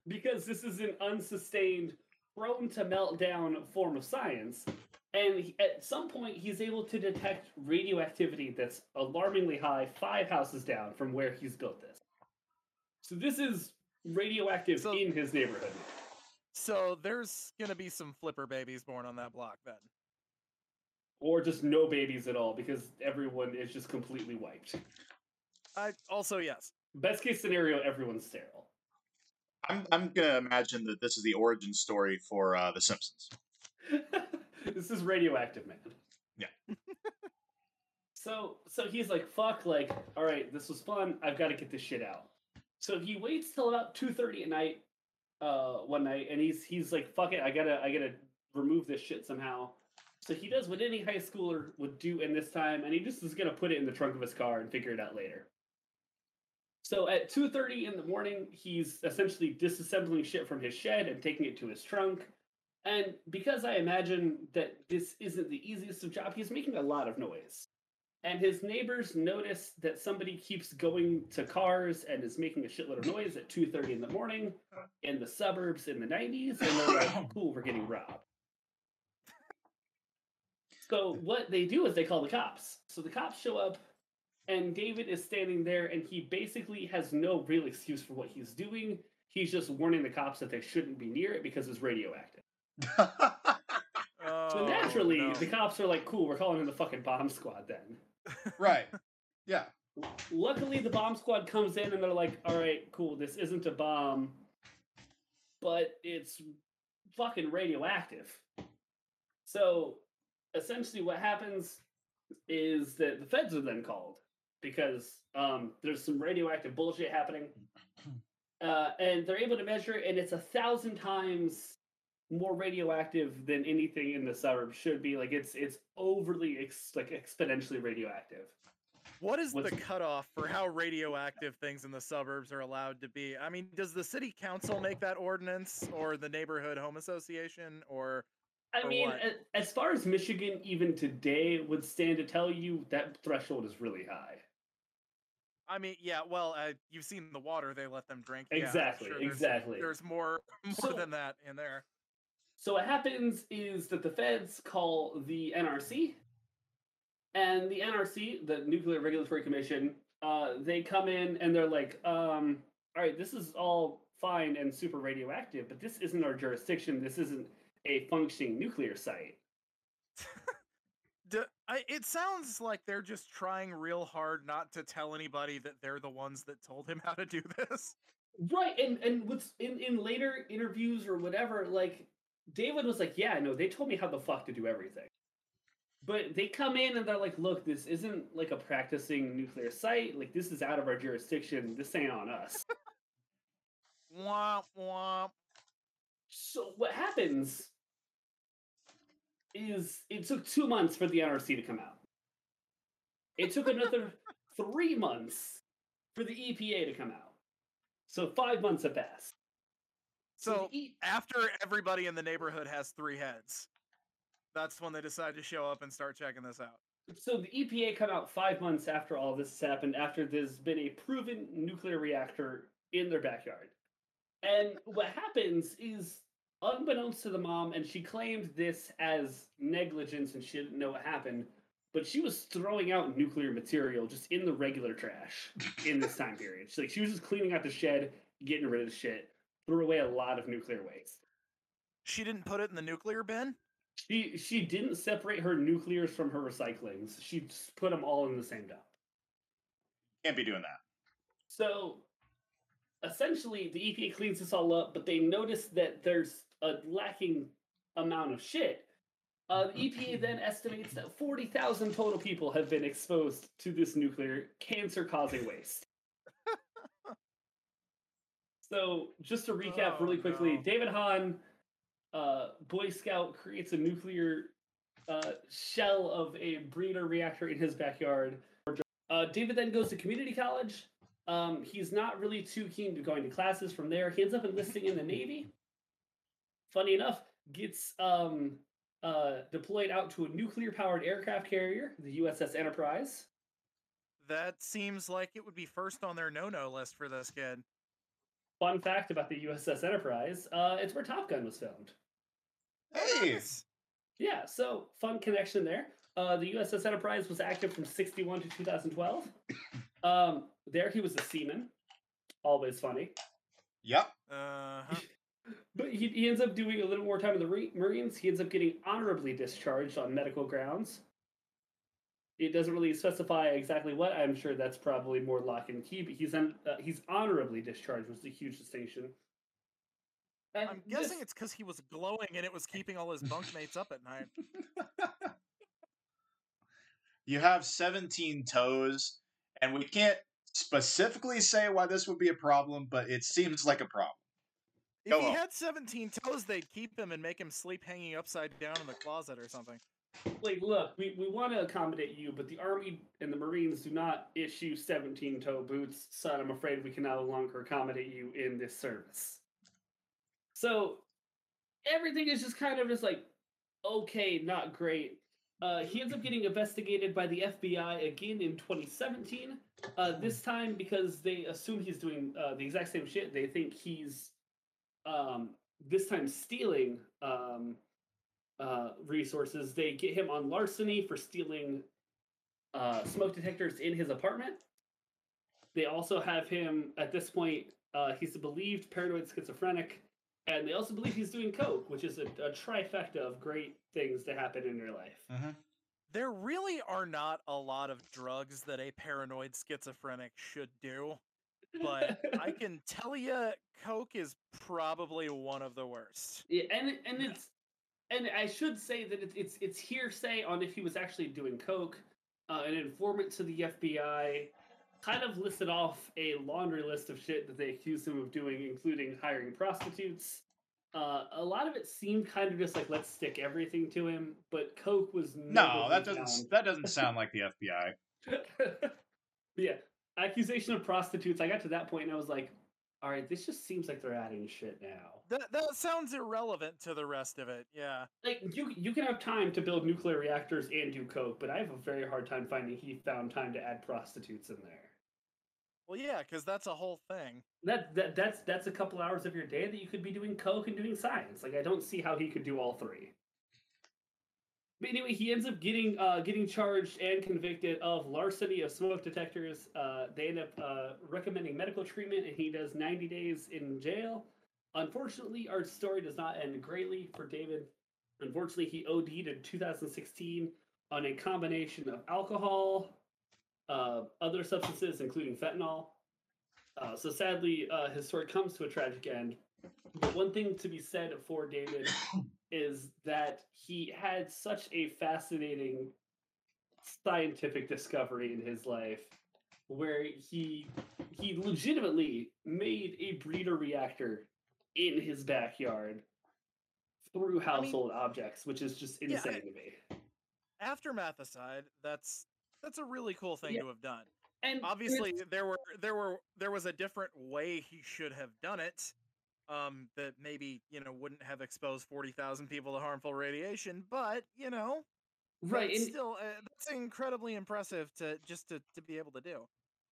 because this is an unsustained, prone to meltdown form of science, and he- at some point he's able to detect radioactivity that's alarmingly high, five houses down from where he's built this. So this is radioactive So- in his neighborhood. So there's gonna be some flipper babies born on that block then. Or just no babies at all because everyone is just completely wiped. I also yes. Best case scenario, everyone's sterile. I'm I'm gonna imagine that this is the origin story for uh, The Simpsons. this is radioactive man. Yeah. so so he's like, fuck, like, all right, this was fun. I've got to get this shit out. So he waits till about two thirty at night, uh, one night, and he's he's like, fuck it, I gotta I gotta remove this shit somehow. So he does what any high schooler would do in this time, and he just is gonna put it in the trunk of his car and figure it out later. So at 2:30 in the morning, he's essentially disassembling shit from his shed and taking it to his trunk. And because I imagine that this isn't the easiest of job, he's making a lot of noise. And his neighbors notice that somebody keeps going to cars and is making a shitload of noise at 2.30 in the morning in the suburbs in the 90s and they're like cool we're getting robbed. So what they do is they call the cops. So the cops show up and david is standing there and he basically has no real excuse for what he's doing. He's just warning the cops that they shouldn't be near it because it's radioactive. Oh, so naturally no. the cops are like cool we're calling in the fucking bomb squad then right. Yeah. Luckily, the bomb squad comes in and they're like, "All right, cool. This isn't a bomb, but it's fucking radioactive." So, essentially, what happens is that the feds are then called because um, there's some radioactive bullshit happening, uh, and they're able to measure, it, and it's a thousand times more radioactive than anything in the suburbs should be. Like it's it's overly ex- like exponentially radioactive. What is What's- the cutoff for how radioactive things in the suburbs are allowed to be? I mean, does the city council make that ordinance, or the neighborhood home association, or I mean, what? as far as Michigan even today would stand to tell you, that threshold is really high. I mean, yeah, well, uh, you've seen the water they let them drink. Yeah, I'm Exactly, sure there's- exactly. There's more, more So- than that in there. So what happens is that the feds call the NRC, and the NRC, the Nuclear Regulatory Commission, uh, they come in and they're like, um, "All right, this is all fine and super radioactive, but this isn't our jurisdiction. This isn't a functioning nuclear site." D- I, it sounds like they're just trying real hard not to tell anybody that they're the ones that told him how to do this. Right, and and what's in in later interviews or whatever, like David was like, "Yeah, no, they told me how the fuck to do everything." But they come in and they're like, "Look, this isn't like a practicing nuclear site. Like this is out of our jurisdiction. This ain't on us." Womp womp. so what happens is it took two months for the NRC to come out. It took another three months for the EPA to come out. So five months have passed. So after everybody in the neighborhood has three heads, that's when they decide to show up and start checking this out. So the EPA come out five months after all this has happened, after there's been a proven nuclear reactor in their backyard. And what happens is, unbeknownst to the mom, and she claimed this as negligence and she didn't know what happened, but she was throwing out nuclear material just in the regular trash in this time period. She's like she was just cleaning out the shed, getting rid of the shit, threw away a lot of nuclear waste. She didn't put it in the nuclear bin. She she didn't separate her nuclears from her recyclings. She just put them all in the same dump. Can't be doing that. So essentially, the EPA cleans this all up, but they notice that there's a lacking amount of shit. Uh, the EPA then estimates that 40,000 total people have been exposed to this nuclear cancer causing waste. So, just to recap Oh, really quickly no. David Hahn, uh, Boy Scout, creates a nuclear uh, shell of a breeder reactor in his backyard. Uh, David then goes to community college. Um, he's not really too keen to going to classes from there. He ends up enlisting in the Navy. Funny enough, gets um, uh, deployed out to a nuclear powered aircraft carrier, the USS Enterprise. That seems like it would be first on their no-no list for this kid. Fun fact about the USS Enterprise uh, it's where Top Gun was filmed. Hey, Yeah, so fun connection there. Uh, the USS Enterprise was active from 61 to 2012. Um, there he was a seaman. Always funny. yep. Uh, But he, he ends up doing a little more time in the re- Marines. He ends up getting honorably discharged on medical grounds. It doesn't really specify exactly what. I'm sure that's probably more lock and key. But he's un, uh, he's honorably discharged, which is a huge distinction. And I'm this- guessing it's because he was glowing and it was keeping all his bunkmates up at night. you have 17 toes, and we can't specifically say why this would be a problem, but it seems like a problem. If Go he on. had 17 toes, they'd keep him and make him sleep hanging upside down in the closet or something. Like, look, we, we want to accommodate you, but the Army and the Marines do not issue 17 toe boots. Son, I'm afraid we can no longer accommodate you in this service. So everything is just kind of just like, okay, not great. Uh, he ends up getting investigated by the FBI again in 2017. Uh, this time because they assume he's doing uh, the exact same shit. They think he's um, this time stealing um, uh, resources. They get him on larceny for stealing uh, smoke detectors in his apartment. They also have him at this point. Uh, he's a believed paranoid schizophrenic, and they also believe he's doing coke, which is a, a trifecta of great things to happen in your life. Mm-hmm. There really are not a lot of drugs that a paranoid schizophrenic should do, but I can tell you, coke is probably one of the worst. Yeah, and and it's and I should say that it's it's, it's hearsay on if he was actually doing coke. Uh, an informant to the FBI kind of listed off a laundry list of shit that they accused him of doing, including hiring prostitutes. Uh, a lot of it seemed kind of just like let's stick everything to him, but coke was No, that doesn't that doesn't sound like the FBI. yeah, accusation of prostitutes. I got to that point and I was like, all right, this just seems like they're adding shit now. That that sounds irrelevant to the rest of it. Yeah. like you you can have time to build nuclear reactors and do coke, but I have a very hard time finding he found time to add prostitutes in there. Well, yeah, because that's a whole thing. That, that that's that's a couple hours of your day that you could be doing coke and doing science. Like I don't see how he could do all three. But anyway, he ends up getting uh, getting charged and convicted of larceny of smoke detectors. Uh, they end up uh, recommending medical treatment, and he does 90 days in jail. Unfortunately, our story does not end greatly for David. Unfortunately, he OD'd in 2016 on a combination of alcohol, uh, other substances, including fentanyl. Uh, so sadly, uh, his story comes to a tragic end. But one thing to be said for David is that he had such a fascinating scientific discovery in his life where he he legitimately made a breeder reactor in his backyard through household objects, which is just Yeah, I- insane to me. Aftermath aside, that's that's a really cool thing Yeah. to have done. And Obviously, there were there were there was a different way he should have done it. Um, that maybe you know wouldn't have exposed forty thousand people to harmful radiation, but you know, right, and, still uh, that's incredibly impressive to just to to be able to do.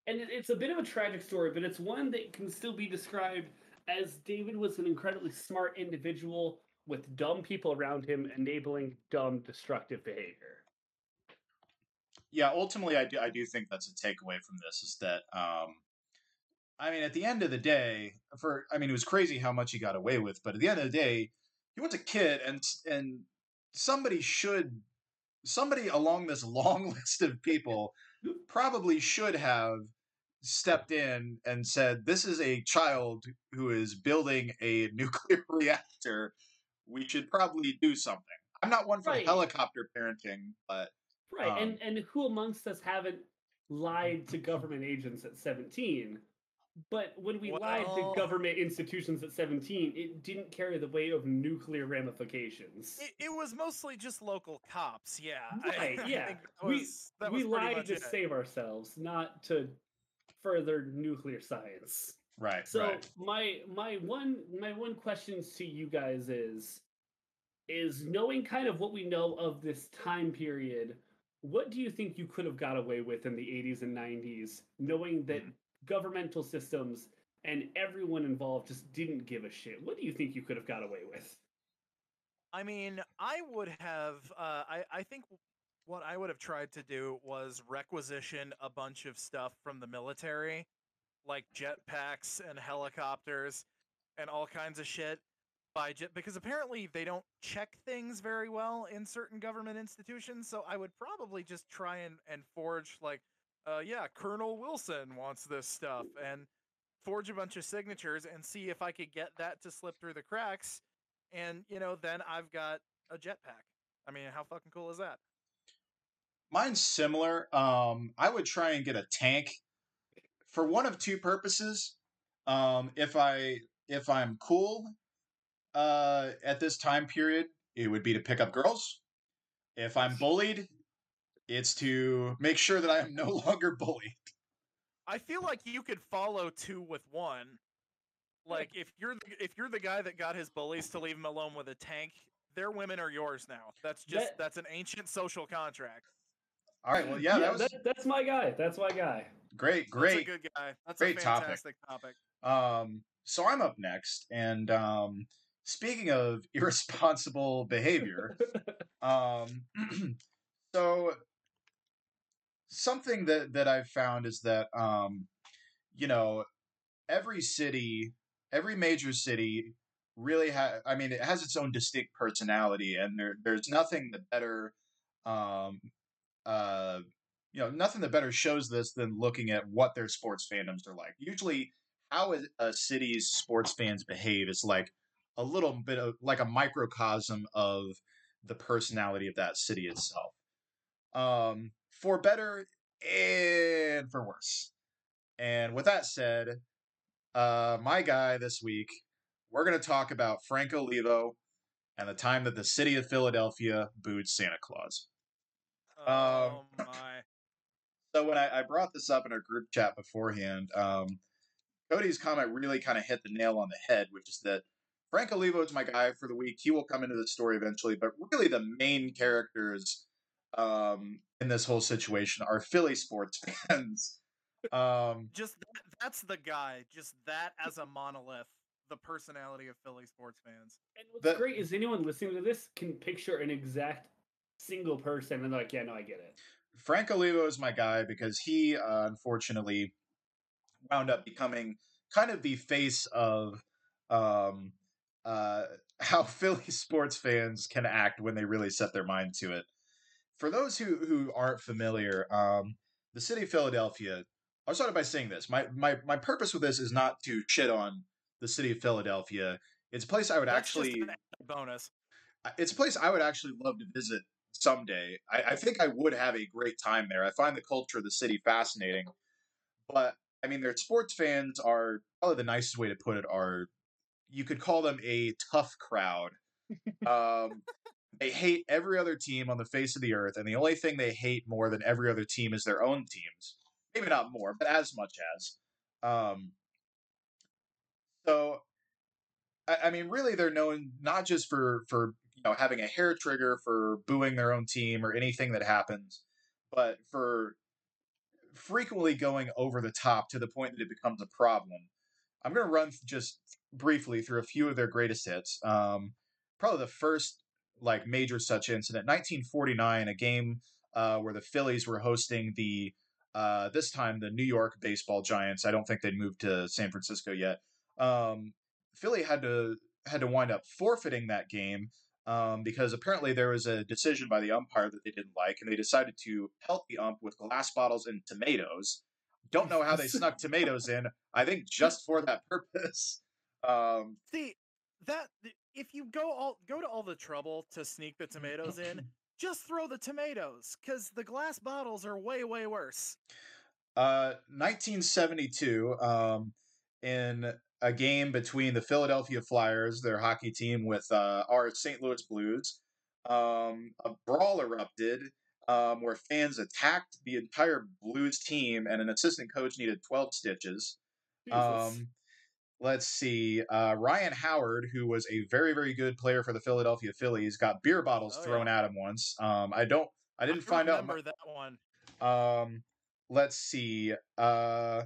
and it's a bit of a tragic story, but it's one that can still be described as David was an incredibly smart individual with dumb people around him enabling dumb destructive behavior. yeah ultimately i do i do think that's a takeaway from this is that um i mean at the end of the day for i mean it was crazy how much he got away with but at the end of the day he was a kid and and somebody should somebody along this long list of people probably should have stepped in and said this is a child who is building a nuclear reactor we should probably do something i'm not one for Right. helicopter parenting but Right, Um, and and who amongst us haven't lied to government agents at 17? But when we lied to government institutions at 17, it didn't carry the weight of nuclear ramifications. It, it was mostly just local cops. Yeah, Right, I yeah. think that We- that we was pretty lied to it. save ourselves, not to further nuclear science. right So right my my one my one question to you guys is is knowing kind of what we know of this time period, what do you think you could have got away with in the 80s and 90s, knowing that hmm. Governmental systems and everyone involved just didn't give a shit? What do you think you could have got away with? I mean, I would have. Uh, I I think what I would have tried to do was requisition a bunch of stuff from the military, like jetpacks and helicopters, and all kinds of shit. By jet because apparently they don't check things very well in certain government institutions. So I would probably just try and and forge like, uh, yeah, Colonel Wilson wants this stuff, and forge a bunch of signatures and see if I could get that to slip through the cracks and you know then I've got a jetpack. I mean, how fucking cool is that? Mine's similar. Um, I would try and get a tank for one of two purposes. Um, if I if I'm cool uh, at this time period, it would be to pick up girls. If I'm bullied, it's to make sure that I am no longer bullied. I feel like you could follow two with one. Like if you're the, if you're the guy that got his bullies to leave him alone with a tank, their women are yours now. That's just That- that's an ancient social contract. All right. Well, yeah, that was that- that's my guy. That's my guy. great. That's a Great. good guy. That's great a topic. fantastic topic. Um, so I'm up next, and um, speaking of irresponsible behavior, um, so something that that I've found is that um, you know, every city, every major city really has. I mean, it has its own distinct personality, and there there's nothing that better, um, uh, you know, nothing that better shows this than looking at what their sports fandoms are like. Usually, how a, city's sports fans behave is like a little bit of like a microcosm of the personality of that city itself. Um, for better and for worse. And with that said, uh, my guy this week, we're going to talk about Frank Olivo and the time that the city of Philadelphia booed Santa Claus. Oh Um, my. So when I, I brought this up in our group chat beforehand, um, Cody's comment really kind of hit the nail on the head, which is that Frank Olivo is my guy for the week. He will come into the story eventually, but really the main characters um, in this whole situation are Philly sports fans. um, Just that, that's the guy. Just that as a monolith. The personality of Philly sports fans. And what's The- great is anyone listening to this can picture an exact single person and they're like, yeah, no, I get it. Frank Olivo is my guy because he uh, unfortunately wound up becoming kind of the face of um, uh, how Philly sports fans can act when they really set their mind to it. For those who who aren't familiar, um, the city of Philadelphia. I'll start by saying this. My my my purpose with this is not to shit on the city of Philadelphia. It's a place I would That's actually bonus. It's a place I would actually love to visit someday. I, I think I would have a great time there. I find the culture of the city fascinating, but I mean, their sports fans are probably the nicest way to put it. Are you could call them a tough crowd. Um, they hate every other team on the face of the earth, and the only thing they hate more than every other team is their own teams. Maybe not more, but as much as. Um, so I, I mean, really, they're known not just for for you know having a hair trigger for booing their own team or anything that happens, but for frequently going over the top to the point that it becomes a problem. I'm going to run just briefly through a few of their greatest hits. Um, probably the first like major such incident, 1949, a game uh, where the Phillies were hosting the uh, this time the New York Baseball Giants. I don't think they'd moved to San Francisco yet. Um, Philly had to had to wind up forfeiting that game um, because apparently there was a decision by the umpire that they didn't like, and they decided to pelt the ump with glass bottles and tomatoes. Don't know how they snuck tomatoes in. I think just for that purpose. Um, See that if you go all go to all the trouble to sneak the tomatoes in, just throw the tomatoes because the glass bottles are way way worse. Uh, 1972, um, in a game between the Philadelphia Flyers, their hockey team, with uh, our St. Louis Blues, um, a brawl erupted um, where fans attacked the entire Blues team, and an assistant coach needed 12 stitches. Um, let's see. Uh, Ryan Howard, who was a very, very good player for the Philadelphia Phillies, got beer bottles Oh, thrown at him once. Um, I don't. I didn't find out. remember that one. Um, let's see. Uh,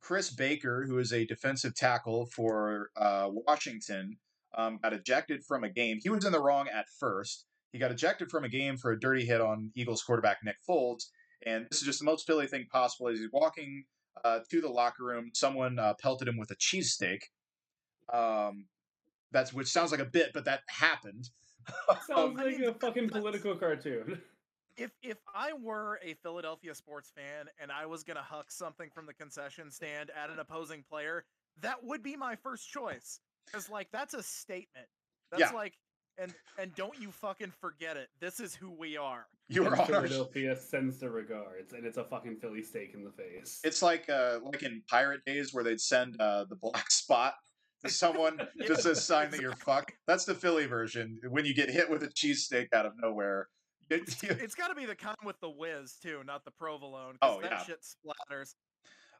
Chris Baker, who is a defensive tackle for uh, Washington, um, got ejected from a game. He was in the wrong at first. He got ejected from a game for a dirty hit on Eagles quarterback Nick Foles. And this is just the most Philly thing possible. As he's walking uh, to the locker room, someone uh, pelted him with a cheesesteak. Um, that's which sounds like a bit, but that happened. Sounds I like mean, a fucking political cartoon. If if I were a Philadelphia sports fan and I was gonna huck something from the concession stand at an opposing player, that would be my first choice. Because like that's a statement. That's Yeah. like and and don't you fucking forget it. This is who we are. Your were And on our Philadelphia sends the regards, and it's a fucking Philly steak in the face. It's like uh, like in pirate days where they'd send uh, the black spot to someone just as a sign that you're fucked. That's the Philly version. When you get hit with a cheesesteak out of nowhere. you- you- It's got to be the kind with the whiz too, not the provolone. 'cause Oh, that yeah. shit splatters.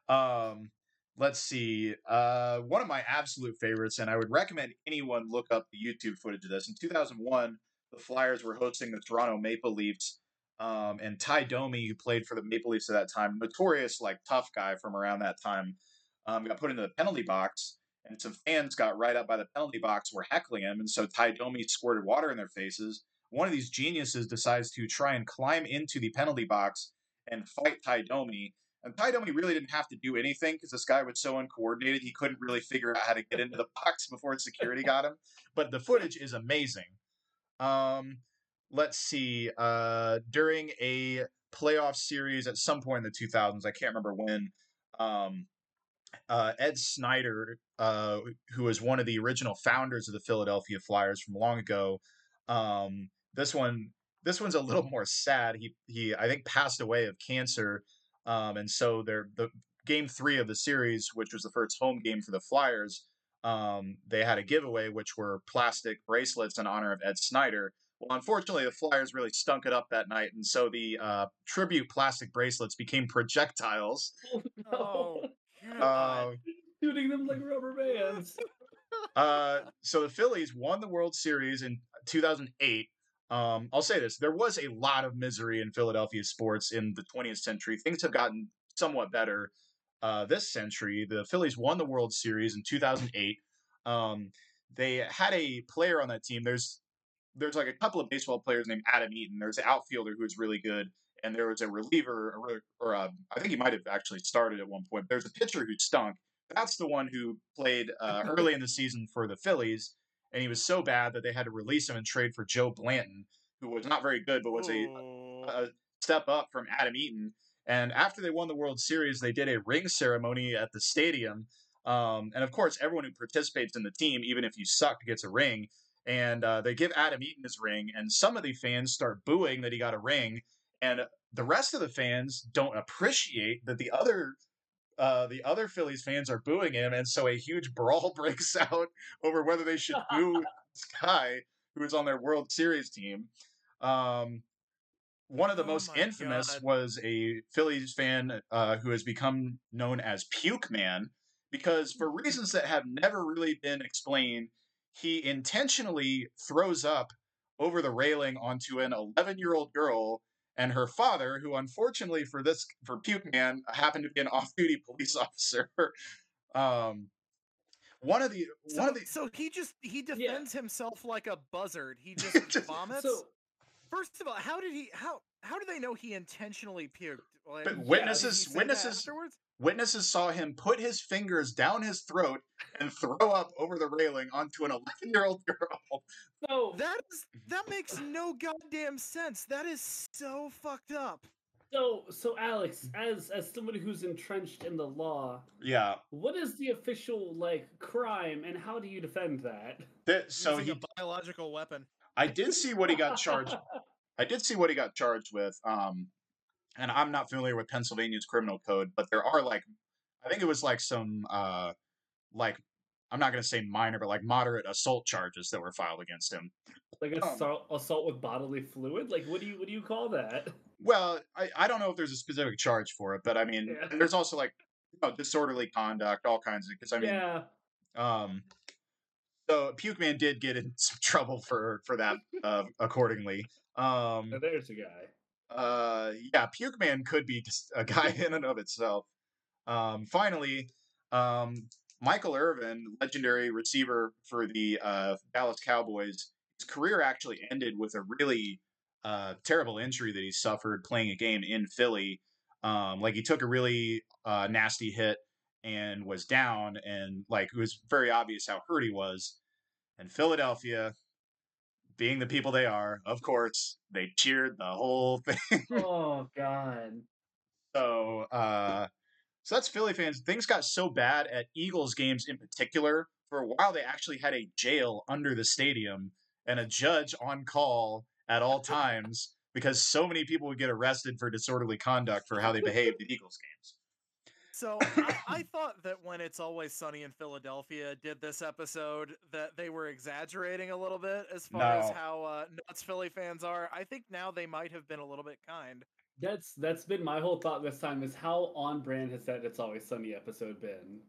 um, let's see. Uh, one of my absolute favorites, and I would recommend anyone look up the YouTube footage of this. In 2001, the Flyers were hosting the Toronto Maple Leafs, um, and Tie Domi, who played for the Maple Leafs at that time, notorious like tough guy from around that time, um, got put into the penalty box, and some fans got right up by the penalty box, were heckling him, and so Tie Domi squirted water in their faces. One of these geniuses decides to try and climb into the penalty box and fight Tie Domi. And Tie Domi really didn't have to do anything because this guy was so uncoordinated, he couldn't really figure out how to get into the box before security got him. But the footage is amazing. Um, let's see. Uh, during a playoff series at some point in the 2000s, I can't remember when, um, uh, Ed Snider, uh, who was one of the original founders of the Philadelphia Flyers from long ago, um, this one this one's a little more sad. He he I think passed away of cancer, um, and so they're the game three of the series, which was the first home game for the Flyers. Um, they had a giveaway, which were plastic bracelets in honor of Ed Snider. Well, unfortunately, the Flyers really stunk it up that night, and so the uh, tribute plastic bracelets became projectiles. Oh, no. Uh, Shooting them like rubber bands. uh, so the Phillies won the World Series in 2008. Um, I'll say this: there was a lot of misery in Philadelphia sports in the 20th century. Things have gotten somewhat better uh, this century. The Phillies won the World Series in 2008. Um, they had a player on that team. There's there's like a couple of baseball players named Adam Eaton. There's an outfielder who's really good, and there was a reliever, or, or uh, I think he might have actually started at one point. There's a pitcher who stunk. That's the one who played uh, early in the season for the Phillies, and he was so bad that they had to release him and trade for Joe Blanton, who was not very good, but was a, a step up from Adam Eaton. And after they won the World Series, they did a ring ceremony at the stadium. Um, and of course, everyone who participates in the team, even if you suck, gets a ring. And uh, they give Adam Eaton his ring, and some of the fans start booing that he got a ring, and the rest of the fans don't appreciate that the other uh, the other Phillies fans are booing him, and so a huge brawl breaks out over whether they should boo this guy who is on their World Series team. Um, one of the Oh most infamous God. was a Phillies fan uh, who has become known as Puke Man because, for reasons that have never really been explained, he intentionally throws up over the railing onto an 11 year old girl and her father, who unfortunately for this for Puke Man happened to be an off-duty police officer. um, one of the So, one of the so he just he Yeah. defends himself like a buzzard. He just Just- vomits. So First of all, how did he how how do they know he intentionally puked? Like, But witnesses- say that witnesses- afterwards. Witnesses saw him put his fingers down his throat and throw up over the railing onto an 11 year old girl. so That is that makes no goddamn sense. That is so fucked up. so so Alex, as as somebody who's entrenched in the law, Yeah. what is the official like crime and how do you defend that? Th- so Using he, a biological weapon. I did see what he got charged. I did see what he got charged with. Um, and I'm not familiar with Pennsylvania's criminal code, but there are like, I think it was like some, uh, like, I'm not going to say minor, but like moderate assault charges that were filed against him. like Um, assault assault with bodily fluid? Like what do you what do you call that? Well, I, I don't know if there's a specific charge for it, but I mean, Yeah. there's also like you know, disorderly conduct, all kinds of. Because I mean, yeah. um, so Puke Man did get in some trouble for for that, uh, accordingly. Um, So there's a guy. Uh, yeah, Puke Man could be just a guy in and of itself. Um, finally, um, Michael Irvin, legendary receiver for the uh, Dallas Cowboys, his career actually ended with a really uh, terrible injury that he suffered playing a game in Philly. Um, like he took a really uh, nasty hit and was down, and like it was very obvious how hurt he was. And Philadelphia, being the people they are, of course, they cheered the whole thing. oh god. So, uh, so that's Philly fans. Things got so bad at Eagles games in particular. For a while, they actually had a jail under the stadium and a judge on call at all times because so many people would get arrested for disorderly conduct for how they behaved at Eagles games. So I, I thought that when it's always sunny in Philadelphia did this episode that they were exaggerating a little bit as far as how uh, nuts Philly fans are. I think now they might have been a little bit kind. That's that's been my whole thought this time is how on brand has that It's Always Sunny episode been?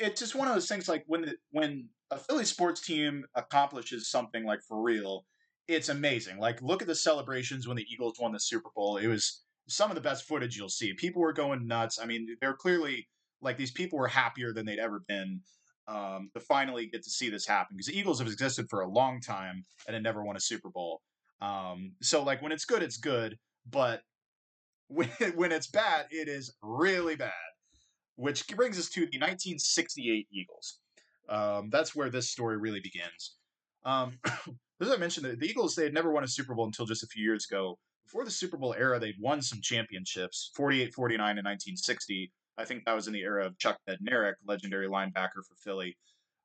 it's just one of those things like when the, when a Philly sports team accomplishes something like for real, it's amazing. Like look at the celebrations when the Eagles won the Super Bowl. It was some of the best footage you'll see. People were going nuts. I mean, they're clearly like these people were happier than they'd ever been um, to finally get to see this happen because the Eagles have existed for a long time and had never won a Super Bowl. Um, so like when it's good, it's good, but when when it's bad, it is really bad which brings us to the 1968 Eagles. Um, that's where this story really begins. Um, as I mentioned, the, the Eagles they had never won a Super Bowl until just a few years ago. Before the Super Bowl era, they'd won some championships 48 49 in 1960. I think that was in the era of Chuck Bednarik, legendary linebacker for Philly.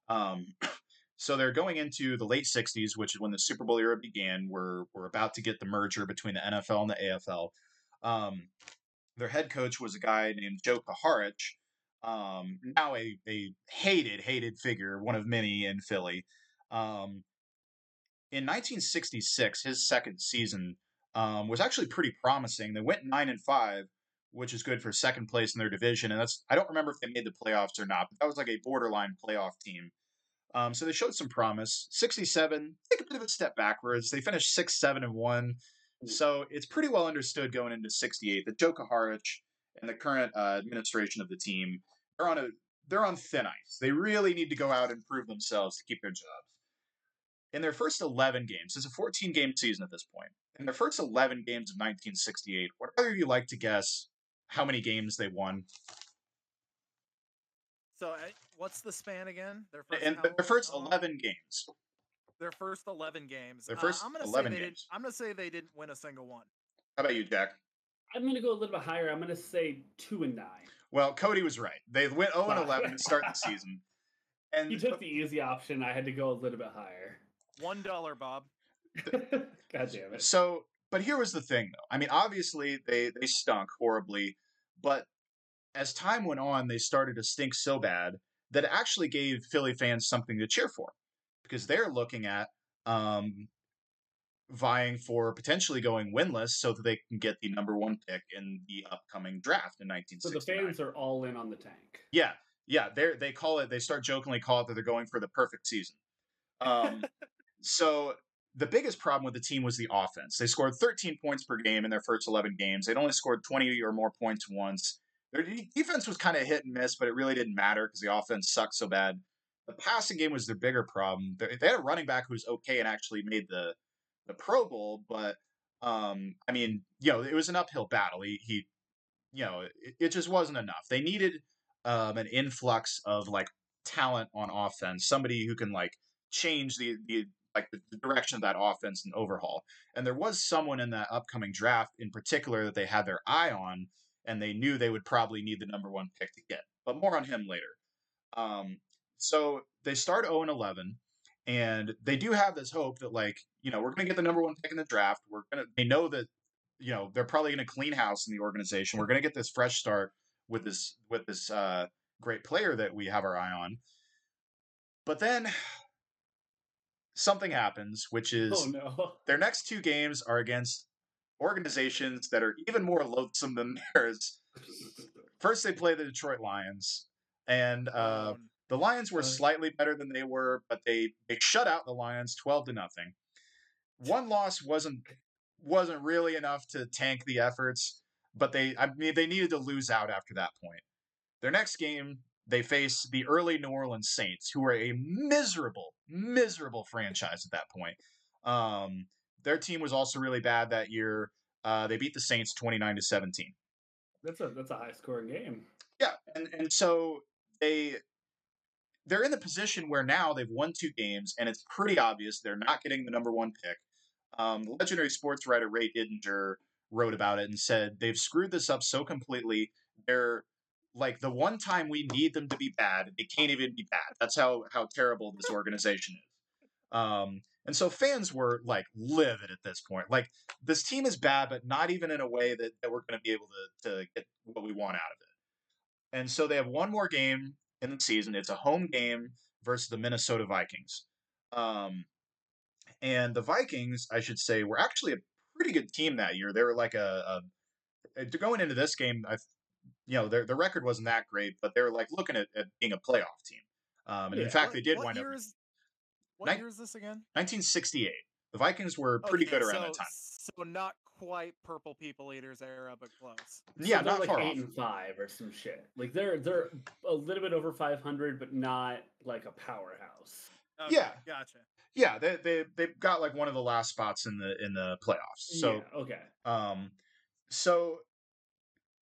Um, so they're going into the late 60s, which is when the Super Bowl era began. We're, we're about to get the merger between the NFL and the AFL. Um, their head coach was a guy named Joe Kuharich, um, now a, a hated, hated figure, one of many in Philly. Um, in 1966, his second season um, was actually pretty promising. They went nine and five, which is good for second place in their division. And that's I don't remember if they made the playoffs or not, but that was like a borderline playoff team. Um, so they showed some promise. 67, take a bit of a step backwards. They finished six, seven, and one. So it's pretty well understood going into 68 that Joe Kuharich and the current uh, administration of the team they're on a they're on thin ice. They really need to go out and prove themselves to keep their jobs. In their first 11 games, it's a 14 game season at this point. In their first 11 games of 1968, would either of you like to guess how many games they won? So uh, what's the span again? Their first, In how their first 11 games. Their first eleven games. Their Uh, first I'm gonna 11 say they games. Didn't, I'm gonna say they didn't win a single one. How about you, Jack? I'm gonna go a little bit higher. I'm gonna say two and nine. Well, Cody was right. They went 0 and Wow. 11 to start the season. And You took the easy option. I had to go a little bit higher. One dollar, Bob. God damn it. So, but here was the thing, though. I mean, obviously they they stunk horribly, but as time went on, they started to stink so bad that it actually gave Philly fans something to cheer for, because they're looking at um, vying for potentially going winless so that they can get the number one pick in the upcoming draft in So the fans are all in on the tank. Yeah, yeah. They they call it. They start jokingly call it that they're going for the perfect season. Um, so the biggest problem with the team was the offense. They scored 13 points per game in their first 11 games. They'd only scored 20 or more points once. Their defense was kind of hit and miss, but it really didn't matter because the offense sucked so bad. The passing game was their bigger problem. They had a running back who was okay and actually made the the Pro Bowl, but um, I mean, you know, it was an uphill battle. He, he you know, it, it just wasn't enough. They needed um, an influx of like talent on offense, somebody who can like change the the like the, the direction of that offense and overhaul. And there was someone in that upcoming draft in particular that they had their eye on, and they knew they would probably need the number one pick to get. But more on him later. Um, so they start 0 and 11, and they do have this hope that like you know we're going to get the number one pick in the draft. We're gonna they know that you know they're probably going to clean house in the organization. We're going to get this fresh start with this with this uh, great player that we have our eye on. But then something happens, which is Oh no. their next two games are against organizations that are even more loathsome than theirs. First, they play the Detroit Lions, and uh, Um, the Lions were Uh, slightly better than they were, but they they shut out the Lions twelve to nothing. One loss wasn't wasn't really enough to tank the efforts, but they I mean they needed to lose out after that point. Their next game, they face the early New Orleans Saints, who are a miserable, miserable franchise at that point. Um, their team was also really bad that year. Uh, they beat the Saints twenty nine to seventeen. That's a that's a high scoring game. Yeah, and and so they they're in the position where now they've won two games, and it's pretty obvious they're not getting the number one pick. Um, the legendary sports writer Ray Didinger wrote about it and said they've screwed this up so completely. They're like the one time we need them to be bad, they can't even be bad. That's how how terrible this organization is. Um, and so fans were like livid at this point. Like this team is bad, but not even in a way that, that we're going to be able to to get what we want out of it. And so they have one more game in the season. It's a home game versus the Minnesota Vikings. Um, and the Vikings, I should say, were actually a pretty good team that year. They were like a, a going into this game. I, you know, their their record wasn't that great, but they were like looking at, at being a playoff team. Um, and Yeah. in fact, What- they did what wind up is- what Nin- year is this again? 1968. The Vikings were pretty Okay, good around so, that time. So not quite Purple People Eaters era, but close. Yeah, so not like far eight off. and five or some shit. Like they're they're a little bit over five hundred, but not like a powerhouse. Okay, Yeah. gotcha. Yeah, they they they got like one of the last spots in the in the playoffs. So yeah, okay. Um, so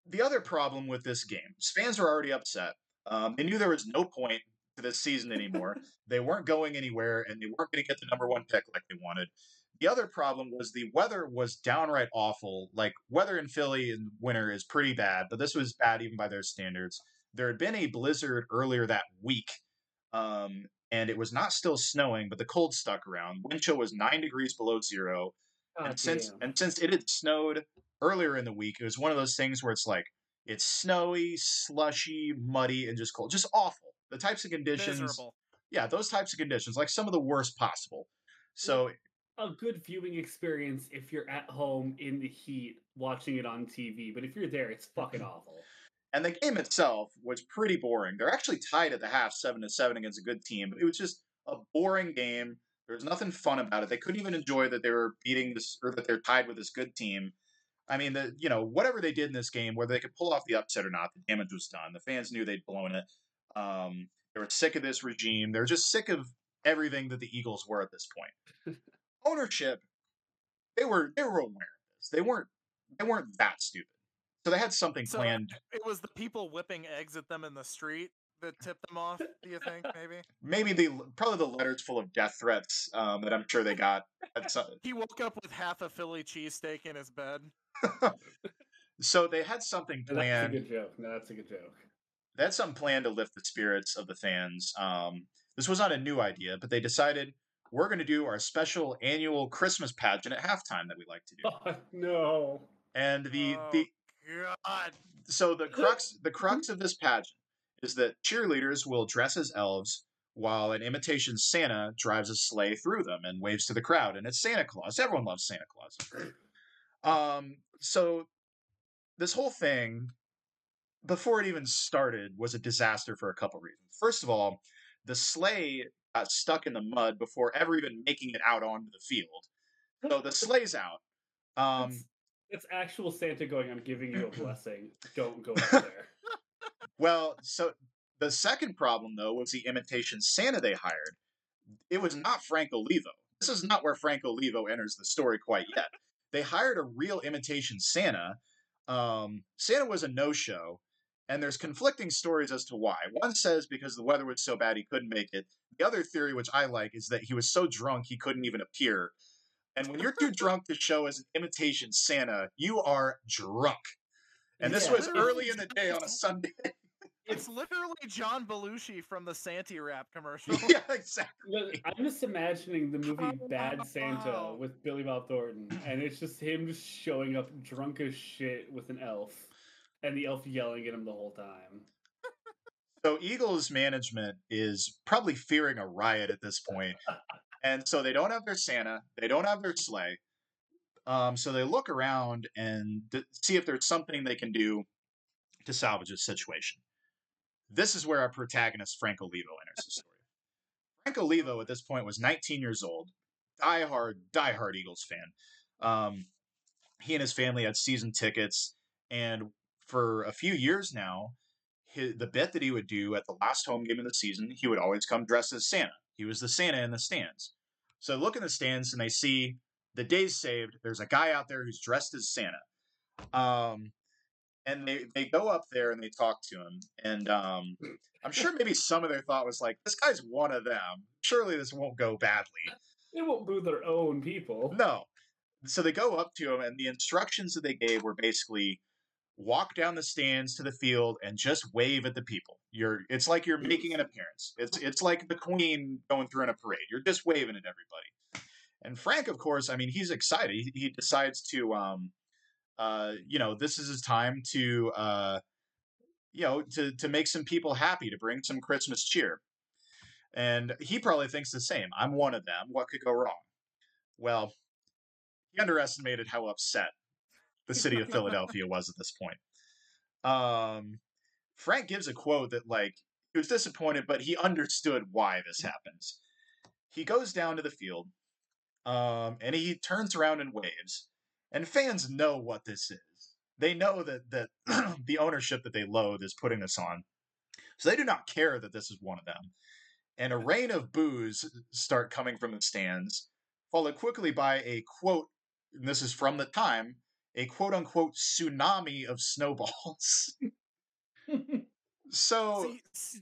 the other problem with this game, is fans were already upset. Um, they knew there was no point to this season anymore. they weren't going anywhere, and they weren't going to get the number one pick like they wanted. The other problem was the weather was downright awful. Like weather in Philly in winter is pretty bad, but this was bad even by their standards. There had been a blizzard earlier that week, um, and it was not still snowing, but the cold stuck around. Wind chill was nine degrees below zero God and since damn. and since it had snowed earlier in the week, it was one of those things where it's like it's snowy, slushy, muddy, and just cold, just awful. The types of conditions, Miserable. yeah, those types of conditions, like some of the worst possible. So a good viewing experience if you're at home in the heat watching it on TV, but if you're there, it's fucking mm-hmm. awful. and the game itself was pretty boring. They're actually tied at the half, seven to seven against a good team, but it was just a boring game. There was nothing fun about it. They couldn't even enjoy that they were beating this or that they're tied with this good team. I mean, the you know whatever they did in this game, whether they could pull off the upset or not, the damage was done. The fans knew they'd blown it. Um, they were sick of this regime. They're just sick of everything that the Eagles were at this point. Ownership, they were they were aware of this. They weren't they weren't that stupid. So they had something So, planned. It was the people whipping eggs at them in the street that tipped them off. Do you think maybe? Maybe the probably the letters full of death threats um, that I'm sure they got. At some, He woke up with half a Philly cheesesteak in his bed. so they had something And That's a good joke. No, that's a good joke. they had some plan to lift the spirits of the fans. Um, this was not a new idea, but they decided we're going to do our special annual Christmas pageant at halftime that we like to do. Oh, no. And the Oh, the God. so the crux the crux of this pageant is that cheerleaders will dress as elves while an imitation Santa drives a sleigh through them and waves to the crowd, and it's Santa Claus. Everyone loves Santa Claus. Um, so this whole thing, before it even started, was a disaster for a couple reasons. First of all, the sleigh got stuck in the mud before ever even making it out onto the field. So the sleigh's out. Um, It's, it's actual Santa going, I'm giving you a blessing. Don't go out there. Well, so the second problem though was the imitation Santa they hired. It was not Frank Olivo. This is not where Frank Olivo enters the story quite yet. They hired a real imitation Santa. Um, Santa was a no-show, and there's conflicting stories as to why. One says because the weather was so bad he couldn't make it. The other theory, which I like, is that he was so drunk he couldn't even appear. And when you're too drunk to show as an imitation Santa, you are drunk. And this Yeah. was early in the day on a Sunday. It's literally John Belushi from the Santi Rap commercial. yeah, exactly. Look, I'm just imagining the movie Bad Santa Wow. with Billy Bob Thornton, and it's just him just showing up drunk as shit with an elf, and the elf yelling at him the whole time. So Eagles management is probably fearing a riot at this point, and so they don't have their Santa, they don't have their sleigh. Um, so they look around and d- see if there's something they can do to salvage the situation. This is where our protagonist Frank Olivo enters the story. Frank Olivo at this point was 19 years old, diehard, diehard Eagles fan. Um, he and his family had season tickets, and for a few years now, his, the bit that he would do at the last home game of the season, he would always come dressed as Santa. He was the Santa in the stands. So look in the stands and they see the day's saved. There's a guy out there who's dressed as Santa. Um, and they, they go up there and they talk to him. And um, I'm sure maybe some of their thought was like, this guy's one of them. Surely this won't go badly. They won't boo their own people. No. So they go up to him, and the instructions that they gave were basically walk down the stands to the field and just wave at the people. You're it's like you're making an appearance. It's it's like the queen going through in a parade. You're just waving at everybody. And Frank, of course, I mean, he's excited. He, he decides to um uh you know, this is his time to uh you know, to to make some people happy, to bring some Christmas cheer. And he probably thinks the same. I'm one of them. What could go wrong? Well, he underestimated how upset the city of Philadelphia was at this point. Um, Frank gives a quote that like he was disappointed, but he understood why this happens. He goes down to the field, um, and he turns around and waves. And fans know what this is. They know that that the ownership that they loathe is putting this on, so they do not care that this is one of them. And a rain of boos start coming from the stands, followed quickly by a quote. And this is from the time a quote unquote tsunami of snowballs. so See,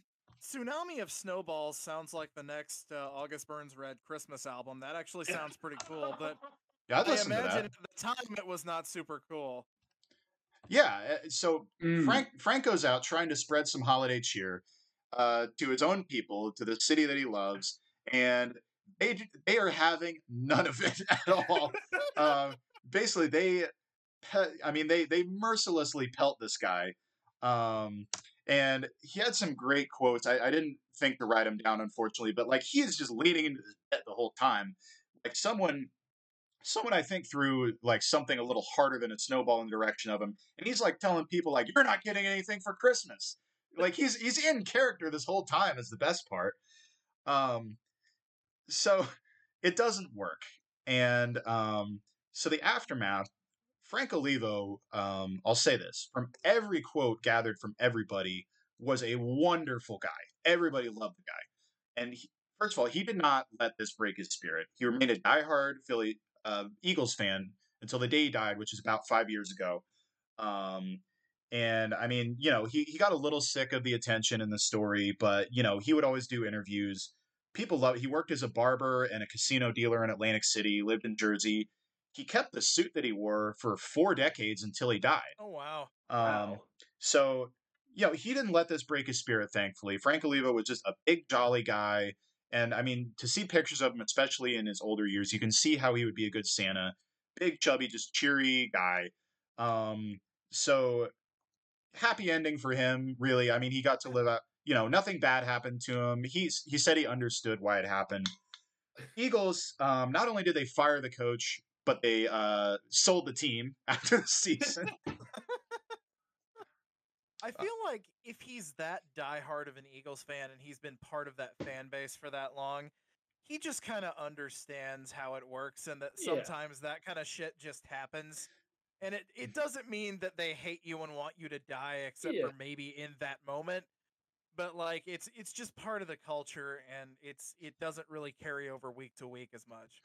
Tsunami of Snowballs sounds like the next uh, August Burns Red Christmas album. That actually sounds pretty cool, but yeah, I'd I listen to imagine that. at the time it was not super cool. Yeah, uh, so Mm. Frank Frank goes out trying to spread some holiday cheer uh, to his own people, to the city that he loves, and they they are having none of it at all. uh, basically, they, I mean, they they mercilessly pelt this guy, um, and he had some great quotes. I, I didn't think to write them down, unfortunately, but like he is just leaning into his the whole time, like someone someone I think threw like something a little harder than a snowball in the direction of him, and he's like telling people like, "You're not getting anything for Christmas." Like he's he's in character this whole time is the best part. Um, so it doesn't work, and um, so the aftermath. Frank Olivo, um, I'll say this from every quote gathered from everybody, was a wonderful guy. Everybody loved the guy, and he, first of all, he did not let this break his spirit. He remained a diehard Philly uh, Eagles fan until the day he died, which is about five years ago. Um, and I mean, you know, he, he got a little sick of the attention in the story, but you know, he would always do interviews. People love. He worked as a barber and a casino dealer in Atlantic City. Lived in Jersey. He kept the suit that he wore for four decades until he died. Oh wow. Um, Wow. so, you know, he didn't let this break his spirit, thankfully. Frank Olivo was just a big, jolly guy. And I mean, to see pictures of him, especially in his older years, you can see how he would be a good Santa. Big, chubby, just cheery guy. Um, so, happy ending for him, really. I mean, he got to live out, you know, nothing bad happened to him. He's, he said he understood why it happened. Eagles, um, not only did they fire the coach, but they uh, sold the team after the season. I uh feel like if he's that diehard of an Eagles fan and he's been part of that fan base for that long, he just kind of understands how it works and that Yeah. sometimes that kind of shit just happens. And it, it mm. doesn't mean that they hate you and want you to die, except Yeah. for maybe in that moment. But like it's it's just part of the culture and it's it doesn't really carry over week to week as much.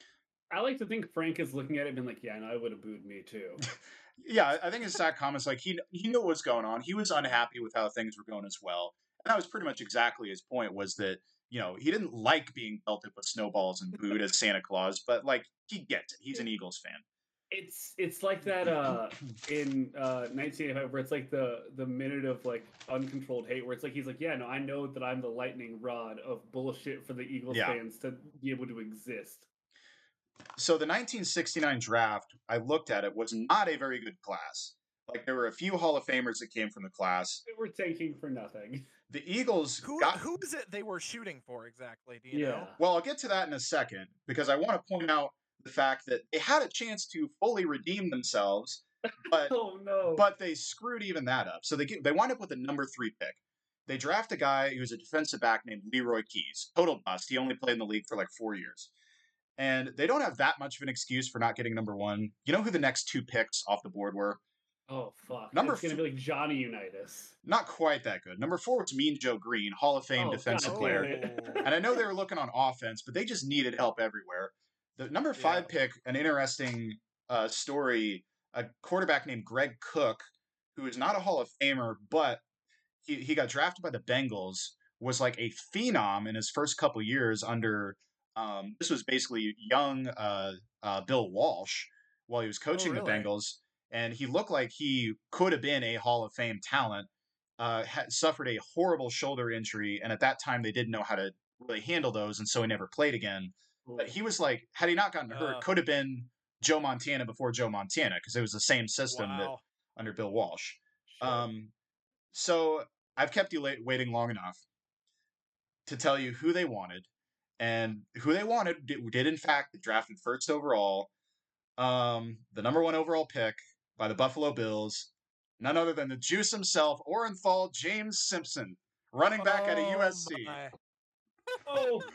I like to think Frank is looking at it and being like, yeah, no, I would have booed me too. yeah, I- I think his exact comments like he he knew what was going on. He was unhappy with how things were going as well, and that was pretty much exactly his point. Was that you know he didn't like being pelted with snowballs and booed as Santa Claus, but like he gets it. He's an Eagles fan. It's it's like that uh in uh 1985 where it's like the the minute of like uncontrolled hate where it's like he's like yeah no I know that I'm the lightning rod of bullshit for the Eagles Yeah. fans to be able to exist. So the 1969 draft, I looked at it, was mm-hmm. not a very good class. Like there were a few Hall of Famers that came from the class. They were tanking for nothing. The Eagles Who got who is it they were shooting for exactly? Do you Yeah. know? Well, I'll get to that in a second because I want to point out the fact that they had a chance to fully redeem themselves, but Oh no. but they screwed even that up. So they get, they wind up with a number three pick. They draft a guy who's a defensive back named Leroy Keyes. Total bust. He only played in the league for like four years. And they don't have that much of an excuse for not getting number one. You know who the next two picks off the board were? oh fuck. Number it's gonna f- be like Johnny Unitas. Not quite that good. Number four was Mean Joe Greene, Hall of Fame Oh, defensive God player. And I know they were looking on offense, but they just needed help everywhere. The number five pick, an interesting uh, story, a quarterback named Greg Cook, who is not a Hall of Famer, but he, he got drafted by the Bengals, was like a phenom in his first couple years under, um, this was basically young uh, uh, Bill Walsh while he was coaching the really? Bengals. And he looked like he could have been a Hall of Fame talent. Uh, had suffered a horrible shoulder injury, and at that time they didn't know how to really handle those, and so he never played again. But he was like, had he not gotten hurt, Uh. could have been Joe Montana before Joe Montana because it was the same system that under Bill Walsh. Sure. Um, So I've kept you late, waiting long enough to tell you who they wanted, and who they wanted did, did in fact drafted first overall, um, the number one overall pick by the Buffalo Bills, none other than the Juice himself, Orenthal James Simpson, running back out of Oh USC. my. Oh,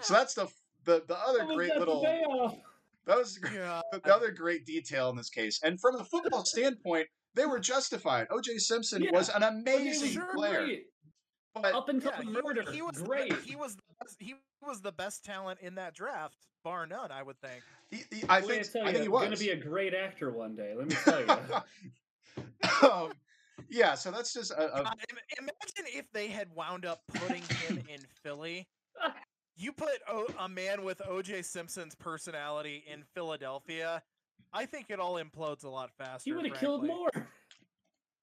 So that's the the the other what was great little that was God. the other great detail in this case. And from a football standpoint, they were justified. OJ Simpson Yeah. was an Okay, amazing sure, player. great. But Up until Yeah, the he, murder, he was the great. be- he was the best, he was the best talent in that draft, bar none. I would think. he, he- I Wait, think tell I you, think he was. gonna be a great actor one day. Let me tell you. um, yeah, so that's just a, a God, imagine if they had wound up putting him in Philly. You put o- a man with OJ Simpson's personality in Philadelphia. I think it all implodes a lot faster. he would have killed more.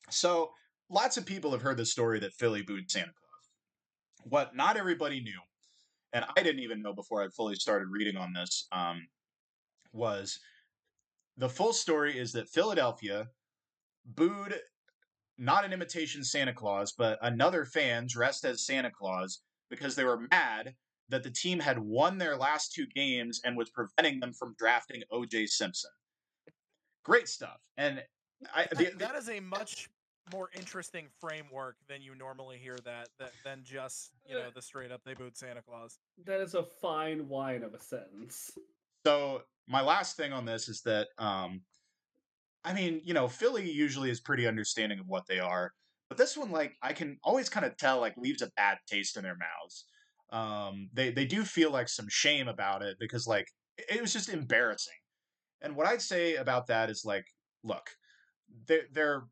So lots of people have heard the story that Philly booed Santa Claus. What not everybody knew, and I didn't even know before I fully started reading on this, um, was the full story is that Philadelphia booed not an imitation Santa Claus, but another fan dressed as Santa Claus because they were mad that the team had won their last two games and was preventing them from drafting OJ Simpson. Great stuff. And I, the, That- that is a much more interesting framework than you normally hear that, that than just you know the straight up they booed Santa Claus. That is a fine wine of a sentence. So my last thing on this is that um I mean, you know, Philly usually is pretty understanding of what they are, but this one like I can always kind of tell like leaves a bad taste in their mouths. Um they they do feel like some shame about it because like it it was just embarrassing. And what I'd say about that is like look, their their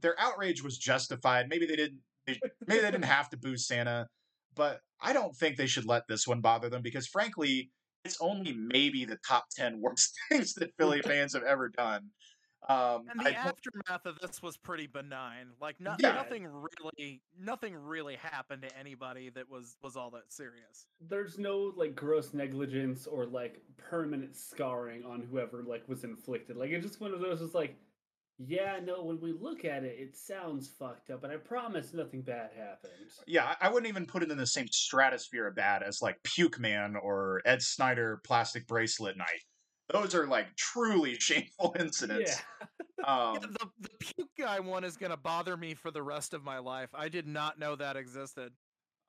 their outrage was justified. Maybe they didn't they, maybe they didn't have to boo Santa, but I don't think they should let this one bother them because frankly, it's only maybe the top 10 worst things that Philly fans have ever done. Um, And the don't- aftermath of this was pretty benign. Like no, Yeah. nothing really, nothing really happened to anybody that was was all that serious. There's no like gross negligence or like permanent scarring on whoever like was inflicted. Like it's just one of those. It's like, yeah, no. When we look at it, it sounds fucked up, but I promise nothing bad happened. yeah, I I wouldn't even put it in the same stratosphere of bad as like Puke Man or Ed Snider plastic bracelet night. Those are like truly shameful incidents. Yeah. Um, Yeah, the the puke guy one is gonna bother me for the rest of my life. I did not know that existed.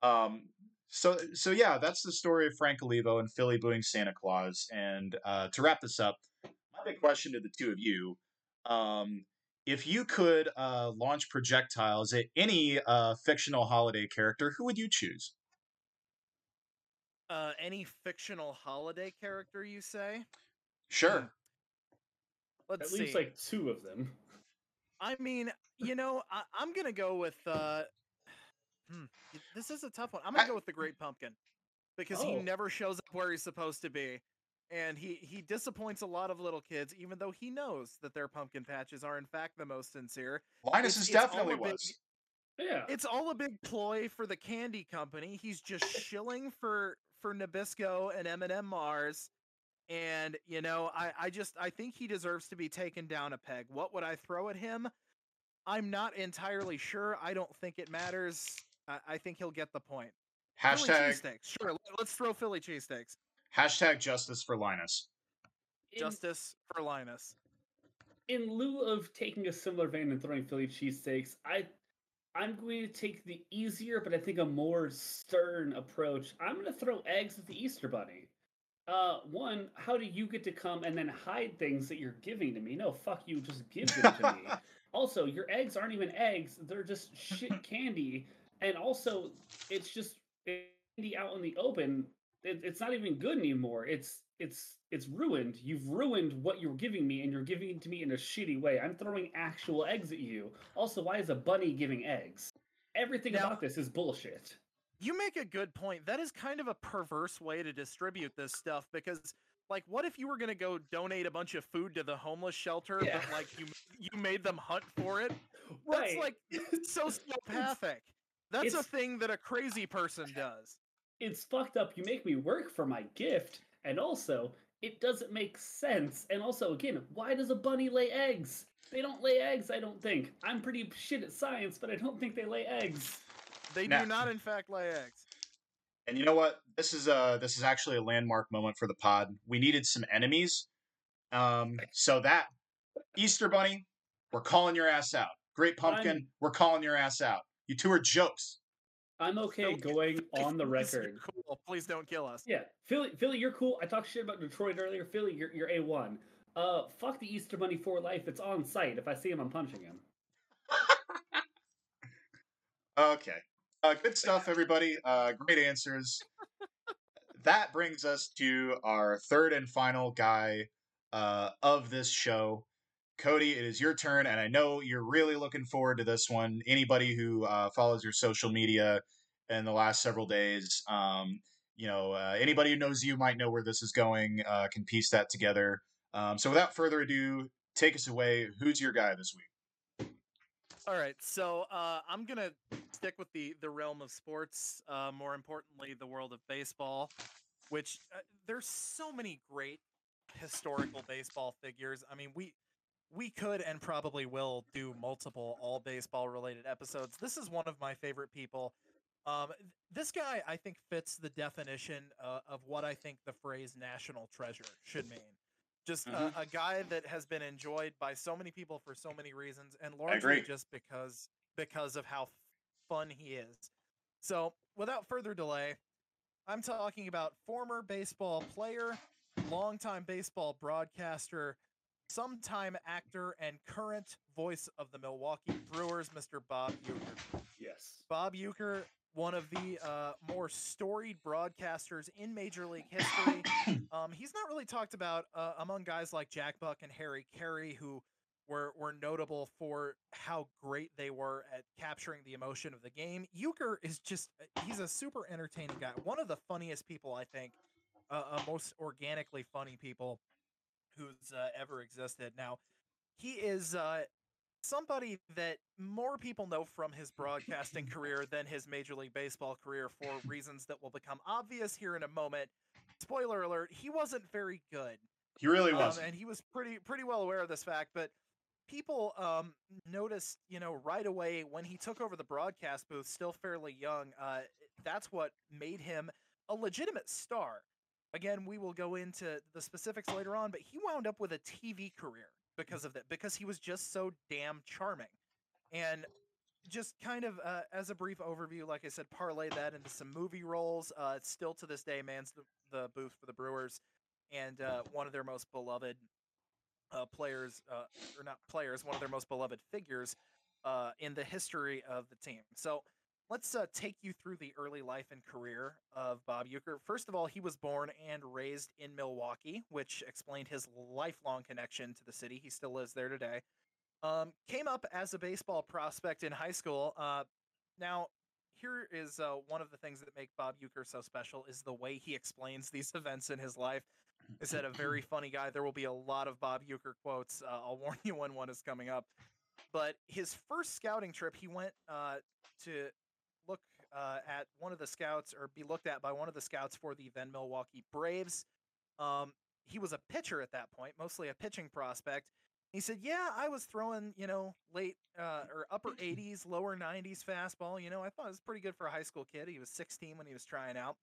Um, so so yeah, that's the story of Frank Olivo and Philly booing Santa Claus. And uh, to wrap this up, my big question to the two of you: um, if you could uh, launch projectiles at any uh, fictional holiday character, who would you choose? Uh, any fictional holiday character you say? Sure. Let's At see. least like two of them. I mean, you know, I, I'm gonna go with. Uh, hmm, this is a tough one. I'm gonna I- go with the Great Pumpkin because he Oh. never shows up where he's supposed to be, and he he disappoints a lot of little kids, even though he knows that their pumpkin patches are in fact the most sincere. Linus it's- is definitely a big- was. Yeah. It's all a big ploy for the candy company. He's just shilling for for Nabisco and M&M Mars. And you know, I I just I think he deserves to be taken down a peg. What would I throw at him? I'm not entirely sure. I don't think it matters. I, I think he'll get the point. Philly Hashtag cheesesteaks. Sure, let- let's throw Philly cheesesteaks. Hashtag justice for Linus. In- Justice for Linus. in lieu of taking a similar vein and throwing Philly cheesesteaks, I I'm going to take the easier but I think a more stern approach. I'm going to throw eggs at the Easter Bunny. Uh, one, how do you get to come and then hide things that you're giving to me? No, fuck you, just give them to me. Also, your eggs aren't even eggs; they're just shit candy. And also, it's just candy out in the open. It, it's not even good anymore. It's it's it's ruined. You've ruined what you're giving me, and you're giving it to me in a shitty way. I'm throwing actual eggs at you. Also, why is a bunny giving eggs? Everything Now- about this is bullshit. You make a good point. That is kind of a perverse way to distribute this stuff because like what if you were going to go donate a bunch of food to the homeless shelter Yeah. but like you you made them hunt for it? Right. That's like sociopathic. That's a thing that a crazy person does. It's fucked up. You make me work for my gift, and also it doesn't make sense. And also, again, why does a bunny lay eggs? They don't lay eggs, I don't think. I'm pretty shit at science, but I don't think they lay eggs. They Now- do not, in fact, lay eggs. And you know what? This is uh this is actually a landmark moment for the pod. We needed some enemies. Um so that Easter Bunny, we're calling your ass out. Great Pumpkin, I'm- we're calling your ass out. You two are jokes. I'm okay Don't- going on the record. Cool. Please don't kill us. Yeah, Philly, Philly, you're cool. I talked shit about Detroit earlier. Philly, you're you're a one. Uh, fuck the Easter Bunny for life. It's on site. If I see him, I'm punching him. Okay. Uh, good stuff, everybody. Uh, great answers. that brings us to our third and final guy uh, of this show. Cody, it is your turn, and I know you're really looking forward to this one. Anybody who uh, follows your social media in the last several days, um, you know, uh, anybody who knows you might know where this is going, uh, can piece that together. Um, so, without further ado, take us away. Who's your guy this week? All right, so uh, I'm gonna stick with the the realm of sports. Uh, more importantly, the world of baseball, which uh, there's so many great historical baseball figures. I mean, we we could and probably will do multiple all baseball related episodes. This is one of my favorite people. Um, this guy, I think, fits the definition uh, of what I think the phrase "national treasure" should mean. Just Mhm. a, a guy that has been enjoyed by so many people for so many reasons, and largely just because because of how fun he is. So, without further delay, I'm talking about former baseball player, longtime baseball broadcaster, sometime actor, and current voice of the Milwaukee Brewers, Mr. Bob Uecker. Yes. Bob Uecker, one of the uh, more storied broadcasters in Major League history. um, he's not really talked about uh, among guys like Jack Buck and Harry Caray, who were were notable for how great they were at capturing the emotion of the game. Uecker is just uh, he's a super entertaining guy. One of the funniest people I think, uh, uh, most organically funny people who's uh, ever existed. Now, he is uh, somebody that more people know from his broadcasting career than his Major League Baseball career for reasons that will become obvious here in a moment. Spoiler alert: he wasn't very good, He really um, was. and he was pretty pretty well aware of this fact. But people um, noticed, you know, right away when he took over the broadcast booth, still fairly young. Uh, that's what made him a legitimate star. Again, we will go into the specifics later on, but he wound up with a TV career because of that, because he was just so damn charming. And just kind of uh, as a brief overview, like I said, parlay that into some movie roles. Uh, still to this day, man's the, the booth for the Brewers, and uh, one of their most beloved uh, players, uh, or not players, one of their most beloved figures uh, in the history of the team. So let's uh, take you through the early life and career of Bob Uecker. First of all, he was born and raised in Milwaukee, which explained his lifelong connection to the city. He still lives there today. Um, came up as a baseball prospect in high school. Uh, now, here is uh, one of the things that make Bob Uecker so special is the way he explains these events in his life. I said a very funny guy. There will be a lot of Bob Uecker quotes. Uh, I'll warn you when one is coming up. But his first scouting trip, he went uh, to uh, at one of the scouts or be looked at by one of the scouts for the then Milwaukee Braves. Um, he was a pitcher at that point, mostly a pitching prospect. He said, "Yeah, I was throwing, you know, late uh, or upper 80s, lower 90s fastball. You know, I thought it was pretty good for a high school kid. He was 16 when he was trying out,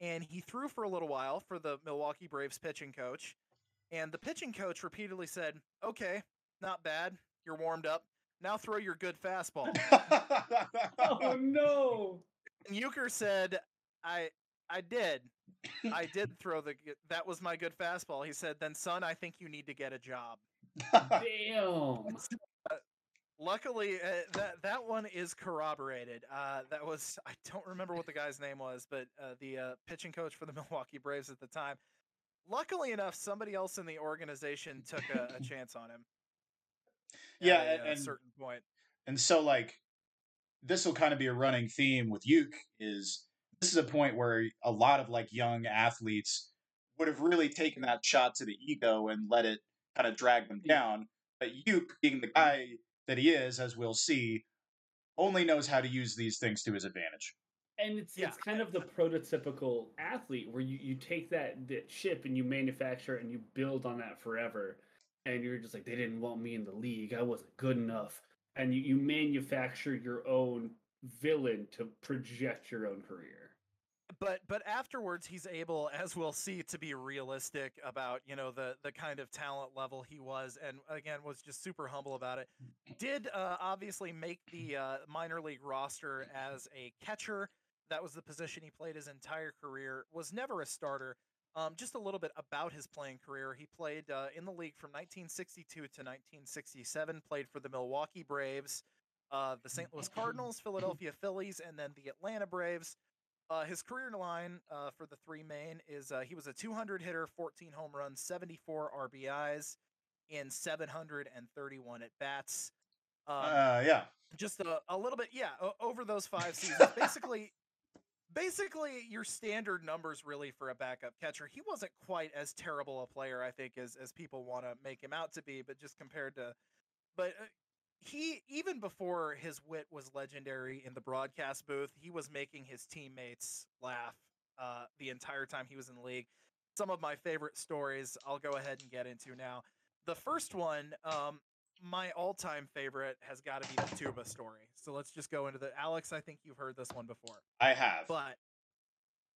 and he threw for a little while for the Milwaukee Braves pitching coach. And the pitching coach repeatedly said, "Okay, not bad. You're warmed up. Now throw your good fastball." Oh no! And Uecker said, "I I did. I did throw the that was my good fastball." He said, "Then son, I think you need to get a job." Damn. Luckily, uh, that that one is corroborated. Uh, that was I don't remember what the guy's name was, but uh, the uh, pitching coach for the Milwaukee Braves at the time. Luckily enough, somebody else in the organization took a, a chance on him. Yeah, at a, and- certain point. and so like this will kind of be a running theme with Uke is this is a point where a lot of like young athletes would have really taken that shot to the ego and let it kind of drag them mm. down. But Uke, being the guy that he is, as we'll see, only knows how to use these things to his advantage. And it's Yeah. it's kind of the prototypical athlete where you, you take that, that chip and you manufacture it and you build on that forever. And you're just like they didn't want me in the league. I wasn't good enough, and you, you manufacture your own villain to project your own career. but but afterwards he's able as we'll see to be realistic about you know the the kind of talent level he was and again was just super humble about it. Did uh, obviously make the uh, minor league roster as a catcher. That was the position he played his entire career. Was never a starter um, just a little bit about his playing career he played uh, in the league from 1962 to 1967 played for the milwaukee braves uh, the st louis cardinals philadelphia phillies and then the atlanta braves uh, his career line uh, for the three main is uh, he was a 200 hitter, 14 home runs, 74 RBIs in 731 at bats. Um, Uh, yeah. just a, a little bit, yeah, o- over those five seasons. basically, basically your standard numbers really for a backup catcher. He wasn't quite as terrible a player, I think, as as people want to make him out to be, but just compared to, but. Uh, he even before his wit was legendary in the broadcast booth, he was making his teammates laugh uh, the entire time he was in the league. Some of my favorite stories I'll go ahead and get into now. The first one, um, my all-time favorite, has got to be the tuba story. So let's just go into the Alex. I think you've heard this one before, I have. but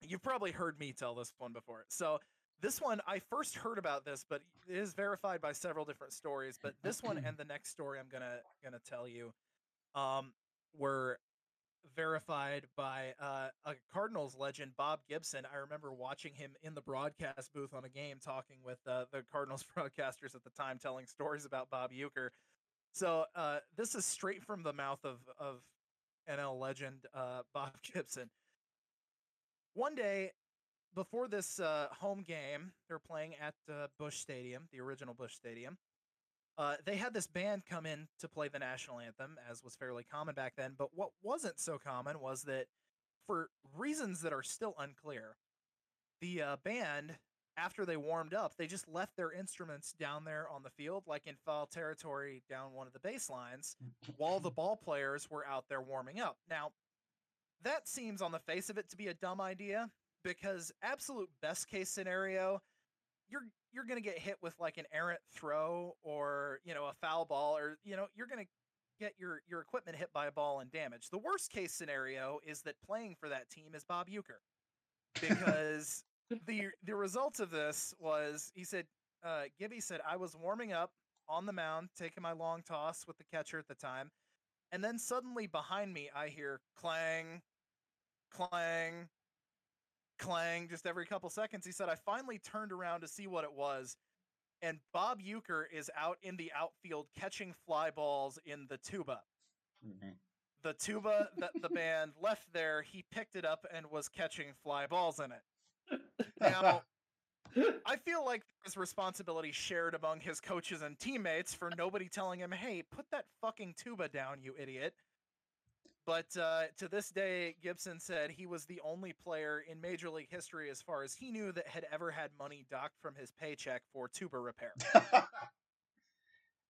you've probably heard me tell this one before. So this one, I first heard about this, but it is verified by several different stories. But this one and the next story I'm gonna gonna tell you, um, were verified by uh, a Cardinals legend, Bob Gibson. I remember watching him in the broadcast booth on a game, talking with uh, the Cardinals broadcasters at the time, telling stories about Bob Uecker. So uh, this is straight from the mouth of of NL legend uh, Bob Gibson. One day, before this uh, home game, they're playing at uh, Busch Stadium, the original Busch Stadium. Uh, they had this band come in to play the national anthem, as was fairly common back then. But what wasn't so common was that, for reasons that are still unclear, the uh, band, after they warmed up, they just left their instruments down there on the field, like in foul territory down one of the baselines, while the ball players were out there warming up. Now, that seems on the face of it to be a dumb idea because absolute best case scenario, you're you're gonna get hit with like an errant throw or you know a foul ball or you know you're gonna get your your equipment hit by a ball and damage. The worst case scenario is that playing for that team is Bob Uecker because the the result of this was he said uh, Gibby said I was warming up on the mound taking my long toss with the catcher at the time, and then suddenly behind me I hear clang, clang, clang just every couple seconds. He said, I finally turned around to see what it was. And Bob Uecker is out in the outfield catching fly balls in the tuba. Mhm. The tuba that the band left there, he picked it up and was catching fly balls in it. Now, I feel like there's responsibility shared among his coaches and teammates for nobody telling him, hey, put that fucking tuba down, you idiot. But uh, to this day, Gibson said he was the only player in Major League history, as far as he knew, that had ever had money docked from his paycheck for tuba repair. that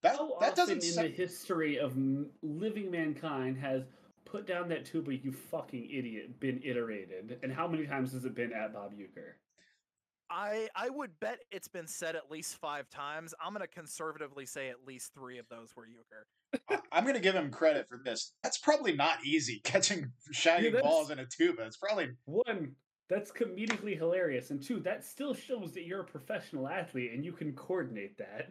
How that often doesn't. in sa- the history of living mankind has put down that tuba, you fucking idiot, been iterated? And how many times has it been at Bob Uecker? I I would bet it's been said at least five times. I'm gonna conservatively say at least three of those were Uecker. I- I'm going to give him credit for this. That's probably not easy catching shiny that's- balls in a tuba. It's probably One, that's comedically hilarious, and two, that still shows that you're a professional athlete and you can coordinate that.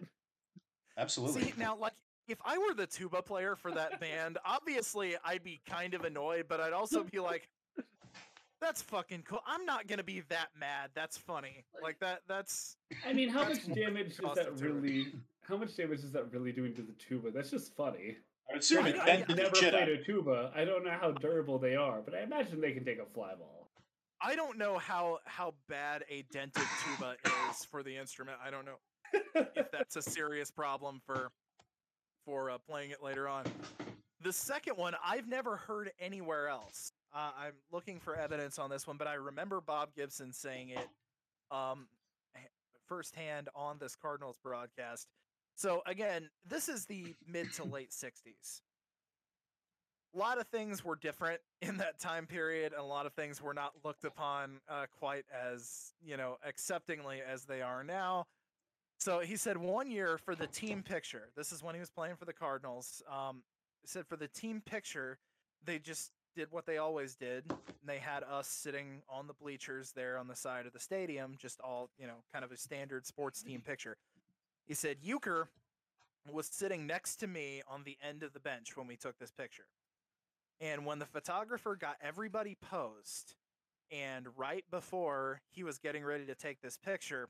absolutely. See now, like if I were the tuba player for that band, obviously I'd be kind of annoyed, but I'd also be like, "That's fucking cool." I'm not gonna be that mad. That's funny. Like that. That's I mean, how much damage is that really? How much damage is that really doing to the tuba? That's just funny. I would assume I- it I- dented I've the never shit played a tuba. I don't know how durable they are, but I imagine they can take a fly ball. I don't know how how bad a dented tuba is for the instrument. I don't know if that's a serious problem for for uh, playing it later on. The second one I've never heard anywhere else. Uh, I'm looking for evidence on this one, but I remember Bob Gibson saying it um, firsthand on this Cardinals broadcast. So again, this is the mid to late '60s. A lot of things were different in that time period, and a lot of things were not looked upon uh, quite as you know acceptingly as they are now. So he said one year for the team picture. This is when he was playing for the Cardinals. Um, said for the team picture, they just did what they always did. And they had us sitting on the bleachers there on the side of the stadium, just all you know, kind of a standard sports team picture. He said Uecker was sitting next to me on the end of the bench when we took this picture. And when the photographer got everybody posed, and right before he was getting ready to take this picture,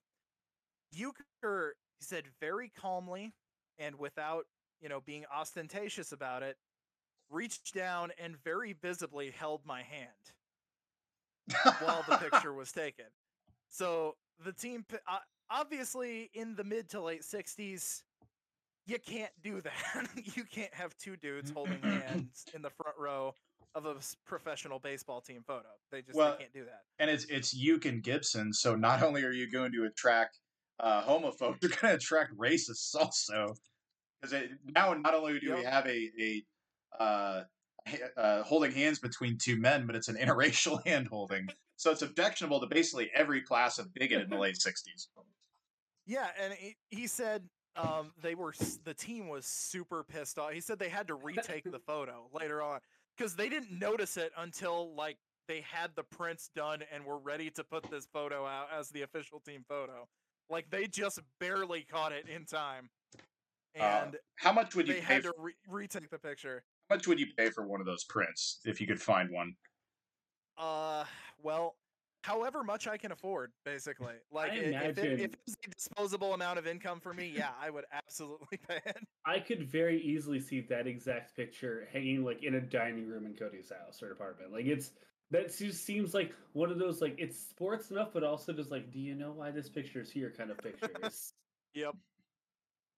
Uecker said very calmly and without, you know, being ostentatious about it, reached down and very visibly held my hand while the picture was taken. So the team, uh, obviously, in the mid to late 60s, you can't do that. you can't have two dudes holding hands in the front row of a professional baseball team photo. They just well, they can't do that. And it's it's Uke and Gibson, so not only are you going to attract uh, homophobes, you're going to attract racists also. Because now not only do yep. we have a a uh, uh, holding hands between two men, but it's an interracial hand holding. So it's objectionable to basically every class of bigot in the late '60s. Yeah, and he, he said um, they were the team was super pissed off. He said they had to retake the photo later on because they didn't notice it until like they had the prints done and were ready to put this photo out as the official team photo. Like they just barely caught it in time. Uh, and uh, how much would you they pay had to re- retake the picture? How much would you pay for one of those prints if you could find one? Uh, well, however much I can afford, basically. Like if, imagine... it, if it's a disposable amount of income for me, yeah, I would absolutely pay it. I could very easily see that exact picture hanging like in a dining room in Cody's house or apartment. Like it's that just seems like one of those like it's sports enough, but also just like, do you know why this picture is here? Kind of pictures. yep.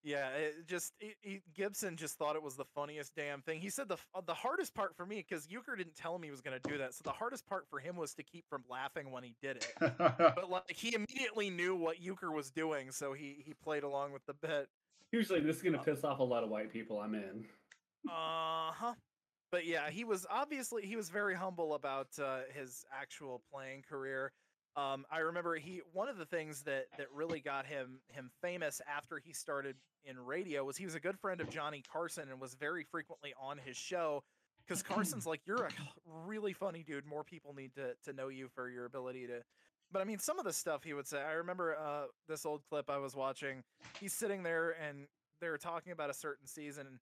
Yeah, it just it, it, Gibson just thought it was the funniest damn thing. He said the the hardest part for me because Uecker didn't tell him he was going to do that. So the hardest part for him was to keep from laughing when he did it. but like he immediately knew what Uecker was doing, so he he played along with the bit. Usually, this is going to uh piss off a lot of white people. I'm in. Uh huh. But yeah, he was obviously he was very humble about uh, his actual playing career. Um, I remember he one of the things that that really got him him famous after he started in radio was he was a good friend of Johnny Carson and was very frequently on his show because Carson's like you're a really funny dude. More people need to to know you for your ability to. But I mean, some of the stuff he would say. I remember uh, this old clip I was watching. He's sitting there and they were talking about a certain season. And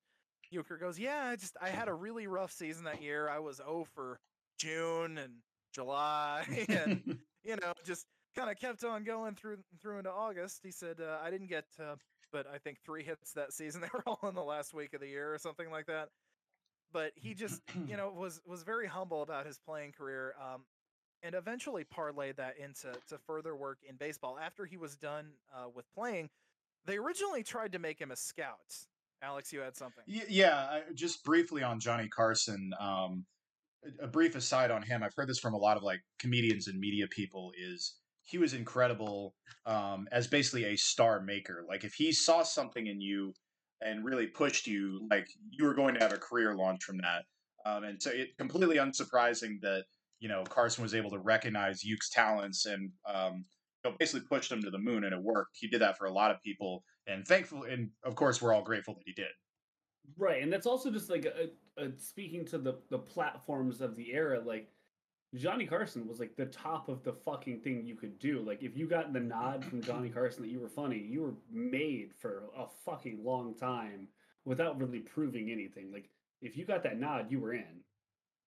Uecker goes, "Yeah, I just I had a really rough season that year. I was 0 for June and July, and you know, just kind of kept on going through through into August. He said, uh, I didn't get, uh, but I think three hits that season. They were all in the last week of the year or something like that. But he just, you know, was was very humble about his playing career, um, and eventually parlayed that into to further work in baseball. After he was done uh, with playing, they originally tried to make him a scout. Alex, you had something. Yeah, just briefly on Johnny Carson. Um, a brief aside on him. I've heard this from a lot of like comedians and media people. Is he was incredible um, as basically a star maker. Like if he saw something in you and really pushed you, like you were going to have a career launch from that. Um, and so it completely unsurprising that you know Carson was able to recognize Uke's talents and um, you know, basically pushed him to the moon, and it worked. He did that for a lot of people, and thankful, and of course, we're all grateful that he did. Right, and that's also just like a, a, speaking to the the platforms of the era. Like Johnny Carson was like the top of the fucking thing you could do. Like if you got the nod from Johnny Carson that you were funny, you were made for a fucking long time without really proving anything. Like if you got that nod, you were in.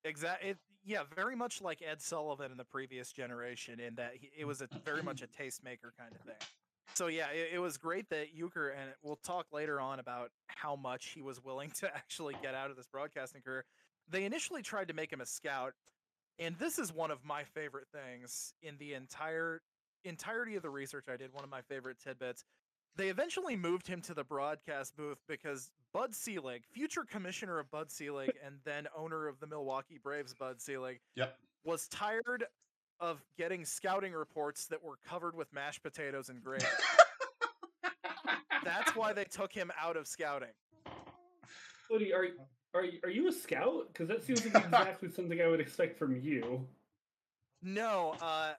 Exactly. Yeah, very much like Ed Sullivan in the previous generation, in that he, it was a very much a tastemaker kind of thing. So yeah, it, it, was great that Uecker, and we'll talk later on about how much he was willing to actually get out of this broadcasting career. They initially tried to make him a scout, and this is one of my favorite things in the entire entirety of the research I did. One of my favorite tidbits. They eventually moved him to the broadcast booth because Bud Selig, future commissioner of Bud Selig and then owner of the Milwaukee Braves, Bud Selig, yep. was tired of getting scouting reports that were covered with mashed potatoes and gravy. That's why they took him out of scouting. Cody, are are are you a scout? Because that seems like exactly something I would expect from you. No, uh,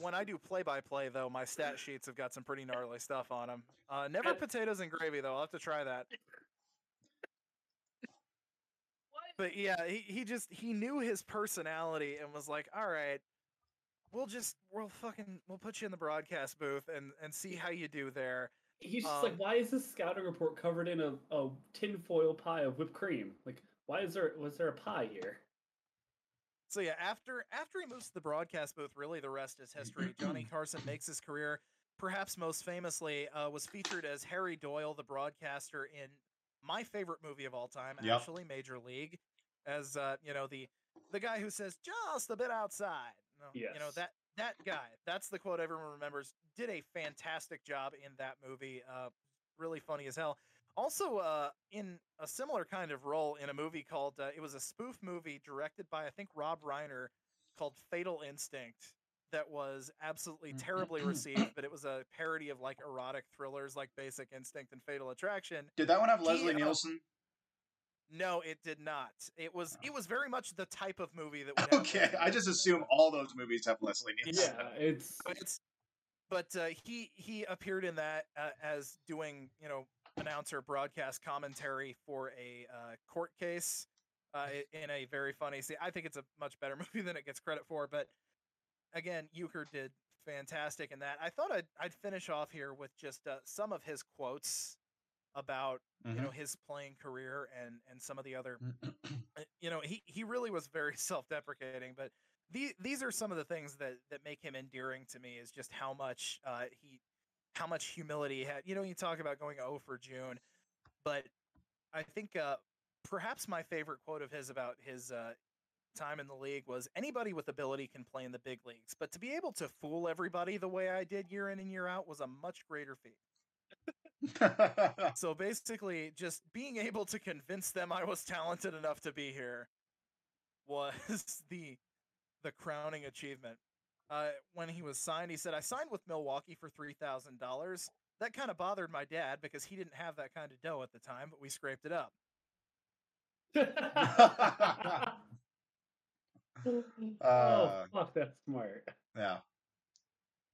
when I do play by play, though, my stat sheets have got some pretty gnarly stuff on them. Uh, never potatoes and gravy, though. I'll have to try that. But yeah, he, he just he knew his personality and was like, all right, we'll just we'll fucking we'll put you in the broadcast booth and and see how you do there. He's just Um, like, why is this scouting report covered in a, a tinfoil pie of whipped cream? Like, why is there was there a pie here? So yeah, after after he moves to the broadcast booth, really the rest is history. Johnny Carson makes his career, perhaps most famously, uh, was featured as Harry Doyle, the broadcaster, in my favorite movie of all time, Yep. actually Major League, as uh, you know the the guy who says just a bit outside. No, You know that that guy. That's the quote everyone remembers. Did a fantastic job in that movie. Uh, really funny as hell. Also, uh, in a similar kind of role in a movie called uh, it was a spoof movie directed by I think Rob Reiner called Fatal Instinct that was absolutely terribly received, but it was a parody of like erotic thrillers like Basic Instinct and Fatal Attraction. Did that one have He, Leslie uh, Nielsen? No, it did not. It was it was very much the type of movie that. Would Okay, I just Nielsen in it. assume all those movies have Leslie Nielsen. Yeah, it's but it's but uh, he he appeared in that uh, as doing you know announcer broadcast commentary for a uh, court case uh, in a very funny scene. I think it's a much better movie than it gets credit for, but again, Uecker did fantastic in that. I thought I'd I'd finish off here with just uh, some of his quotes about you know his playing career and and some of the other uh, you know he he really was very self-deprecating but the, these are some of the things that that make him endearing to me is just how much uh he how much humility he had. You know you talk about going oh for june but i think uh perhaps my favorite quote of his about his uh time in the league was anybody with ability can play in the big leagues but to be able to fool everybody the way i did year in and year out was a much greater feat so basically, just being able to convince them I was talented enough to be here was the the crowning achievement. Uh, when he was signed, he said, "I signed with Milwaukee for three thousand dollars." That kind of bothered my dad because he didn't have that kind of dough at the time, but we scraped it up. oh Uh, fuck, that's smart. yeah.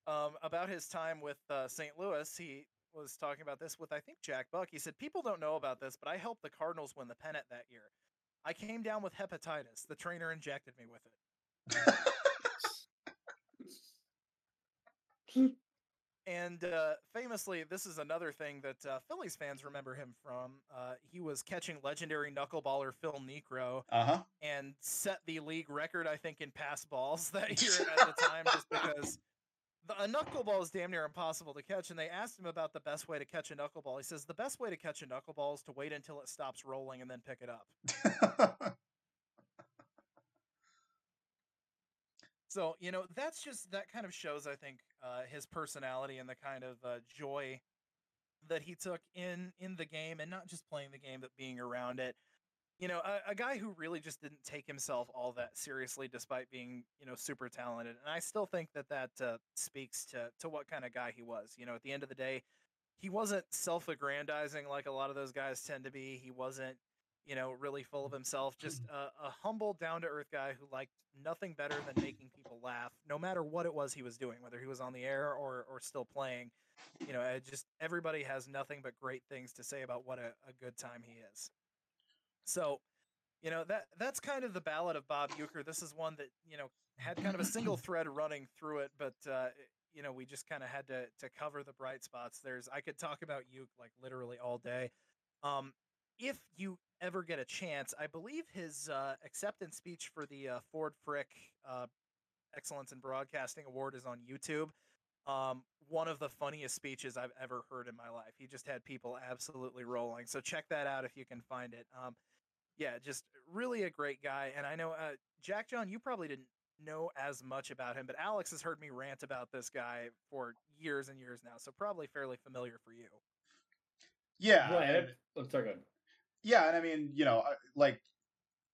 Um, about his time with uh, St. Louis, he was talking about this with I think Jack Buck. He said, "People don't know about this, but I helped the Cardinals win the pennant that year. I came down with hepatitis. The trainer injected me with it." And uh, famously, this is another thing that uh, Phillies fans remember him from. Uh, he was catching legendary knuckleballer Phil Niekro Uh huh. and set the league record, I think, in pass balls that year at the time, just because the, a knuckleball is damn near impossible to catch. And they asked him about the best way to catch a knuckleball. He says the best way to catch a knuckleball is to wait until it stops rolling and then pick it up. So you know that's just that kind of shows I think uh, his personality and the kind of uh, joy that he took in in the game and not just playing the game but being around it. You know, a, a guy who really just didn't take himself all that seriously despite being you know super talented. And I still think that that uh, speaks to to what kind of guy he was. You know, at the end of the day, he wasn't self-aggrandizing like a lot of those guys tend to be. He wasn't you know, really full of himself. Just a, a humble, down to earth guy who liked nothing better than making people laugh, no matter what it was he was doing, whether he was on the air or or still playing. You know, just everybody has nothing but great things to say about what a, a good time he is. So, you know that that's kind of the ballad of Bob Uecker. This is one that you know had kind of a single thread running through it, but uh, you know we just kind of had to to cover the bright spots. There's I could talk about Uke like literally all day. Um, if you ever get a chance, I believe his uh, acceptance speech for the uh, Ford Frick uh, Excellence in Broadcasting Award is on YouTube. Um, one of the funniest speeches I've ever heard in my life. He just had people absolutely rolling. So check that out if you can find it. Um, yeah, just really a great guy. And I know uh, Jack John, you probably didn't know as much about him, but Alex has heard me rant about this guy for years and years now. So probably fairly familiar for you. yeah. Go ahead. and- I'm sorry, go yeah, and I mean, you know, like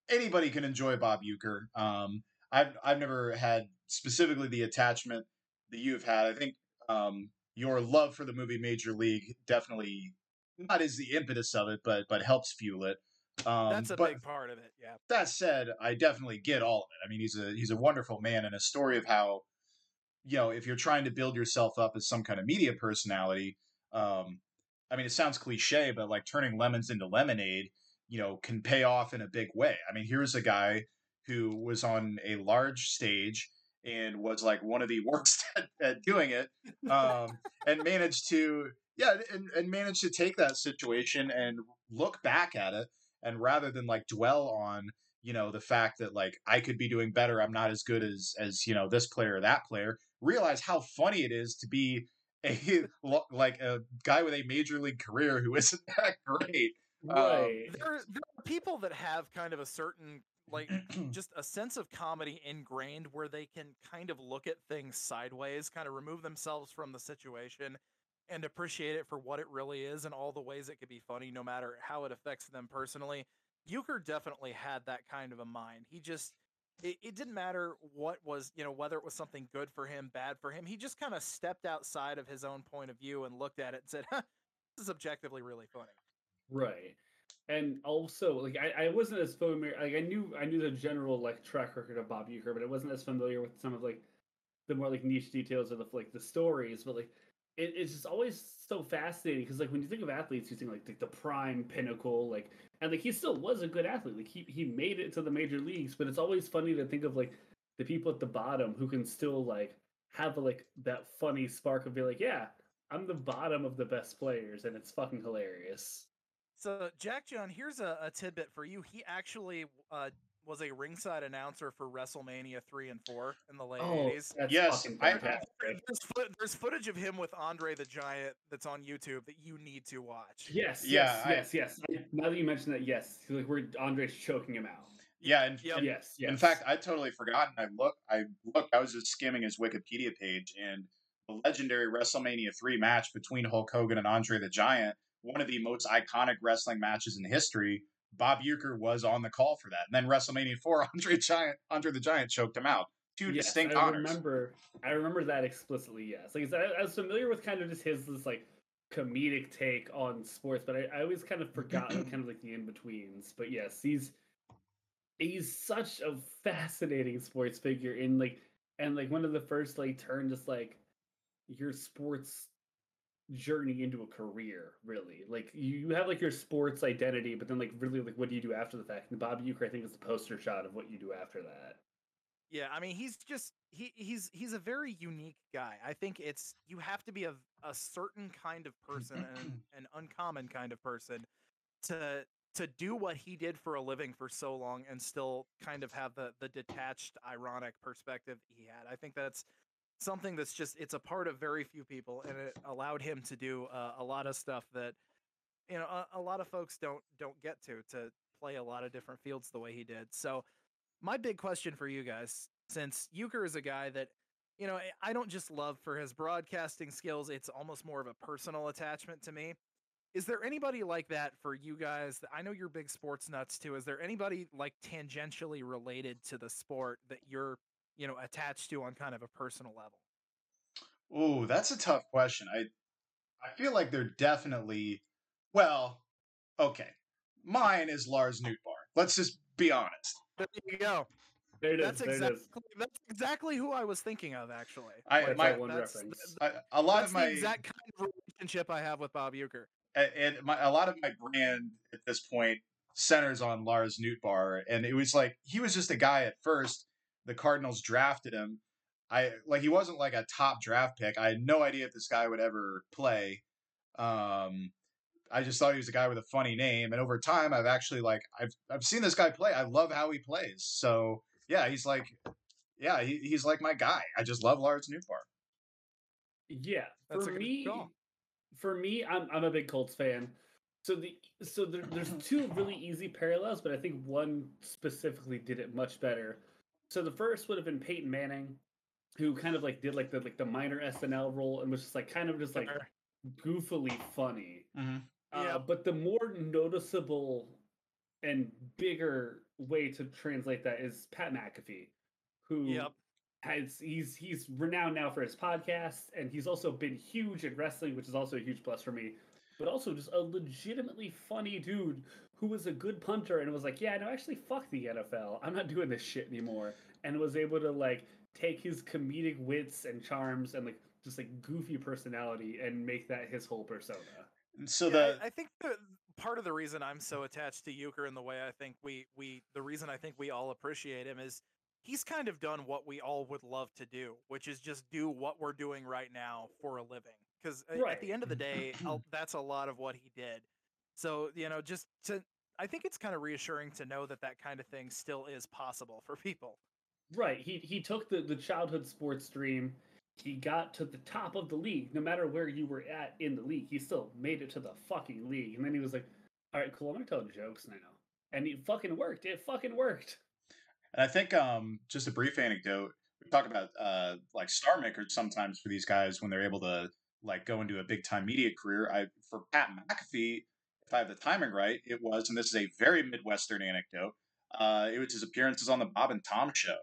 anybody can enjoy Bob Uecker. Um, I've I've never had specifically the attachment that you've had. I think um, your love for the movie Major League definitely not is the impetus of it, but but helps fuel it. Um, That's a big part of it. Yeah. that said, I definitely get all of it. I mean, he's a he's a wonderful man, and a story of how you know, if you're trying to build yourself up as some kind of media personality, um, I mean, it sounds cliche, but like turning lemons into lemonade, you know, can pay off in a big way. I mean, here's a guy who was on a large stage and was like one of the worst at, at doing it, um, and managed to, yeah, and, and managed to take that situation and look back at it, and rather than like dwell on, you know, the fact that like I could be doing better, I'm not as good as as you know this player or that player, realize how funny it is to be a like a guy with a major league career who isn't that great. Um, Right. There, there are people that have kind of a certain like just a sense of comedy ingrained where they can kind of look at things sideways, kind of remove themselves from the situation and appreciate it for what it really is and all the ways it could be funny no matter how it affects them personally. Uecker definitely had that kind of a mind. He just it, it didn't matter what was, you know, whether it was something good for him, bad for him. He just kind of stepped outside of his own point of view and looked at it and said, huh, this is objectively really funny. Right. And also, like I, I wasn't as familiar. Like I knew, I knew the general like track record of Bob Uecker, but I wasn't as familiar with some of like the more like niche details of the like the stories. But like, it, it's just always so fascinating because like when you think of athletes, you think like the, the prime pinnacle, like and like he still was a good athlete. Like he he made it to the major leagues, but it's always funny to think of like the people at the bottom who can still like have like that funny spark of be like, yeah, I'm the bottom of the best players, and it's fucking hilarious. So, Jack John, here's a, a tidbit for you. He actually uh, was a ringside announcer for WrestleMania 3 and 4 in the late 80s. that's Yes, I- There's, there's footage of him with Andre the Giant that's on YouTube that you need to watch. Yes, Yeah, yes, I- yes, yes. Now that you mention that, yes, like we're Andre's choking him out. yeah, and, Yep. and Yes, yes. In fact, I totally forgotten. I look, I looked. I was just skimming his Wikipedia page, and the legendary WrestleMania three match between Hulk Hogan and Andre the Giant, one of the most iconic wrestling matches in history. Bob Uecker was on the call for that, and then WrestleMania four, Andre Giant, Andre the Giant choked him out. Two yes, distinct I honors. remember. I remember that explicitly. Yes, like I was familiar with kind of just his this like comedic take on sports, but I, I always kind of forgot kind of like the in betweens. But yes, he's he's such a fascinating sports figure in like and like one of the first like turn just like your sports journey into a career really like you, you have like your sports identity but then like really like what do you do after the fact and bob Uecker, i think is the poster shot of what you do after that Yeah, I mean, he's just he he's he's a very unique guy. I think it's you have to be a a certain kind of person and an uncommon kind of person to to do what he did for a living for so long and still kind of have the the detached ironic perspective he had. I think that's something that's just it's a part of very few people and it allowed him to do uh, a lot of stuff that you know a, a lot of folks don't don't get to to play a lot of different fields the way he did. So my big question for you guys, since Uecker is a guy that, you know, I- I don't just love for his broadcasting skills, it's almost more of a personal attachment to me. Is there anybody like that for you guys? I know you're big sports nuts too. Is there anybody like tangentially related to the sport that you're, you know, attached to on kind of a personal level? Ooh, that's a tough question. I I feel like they're definitely well, okay. Mine is Lars Nootbaar. Let's just be honest. There you go. there it is That's there it exactly is that's exactly who I was thinking of actually. I- That's my- that one that's- reference I, a lot That's of my the exact kind of relationship I have with Bob Uecker. a- and my a lot of my brand at this point centers on Lars Nootbaar, and it was like he was just a guy at first. The Cardinals drafted him. I like he wasn't like a top draft pick. I had no idea if this guy would ever play. Um, I just thought he was a guy with a funny name, and over time, I've actually like I've I've seen this guy play. I love how he plays. So yeah, he's like, yeah, he, he's like my guy. I just love Lars Nootbaar. Yeah, That's for me, call. for me, I'm I'm a big Colts fan. So the so there, there's two really easy parallels, but I think one specifically did it much better. So the first would have been Peyton Manning, who kind of like did like the like the minor SNL role and was just like kind of just like goofily funny. Mm-hmm. Uh, Yep. but the more noticeable and bigger way to translate that is Pat McAfee, who Yep. has he's he's renowned now for his podcast, and he's also been huge in wrestling, which is also a huge plus for me. But also just a legitimately funny dude who was a good punter and was like, yeah, no, actually, fuck the NFL. I'm not doing this shit anymore, and was able to like take his comedic wits and charms and like just like goofy personality and make that his whole persona. so Yeah, the I, I think the part of the reason I'm so attached to Uecker and the way I think we we the reason I think we all appreciate him is he's kind of done what we all would love to do, which is just do what we're doing right now for a living. Because at the end of the day, that's a lot of what he did. So you know, just to I think it's kind of reassuring to know that that kind of thing still is possible for people. Right. He he took the, the childhood sports dream. He got to the top of the league. No matter where you were at in the league, he still made it to the fucking league. And then he was like, "All right, cool. I'm gonna tell jokes now." And it fucking worked. It fucking worked. And I think um, just a brief anecdote. We talk about uh, like star makers sometimes for these guys when they're able to like go into a big time media career. I for Pat McAfee, if I have the timing right, it was, and this is a very Midwestern anecdote. Uh, it was his appearances on the Bob and Tom show.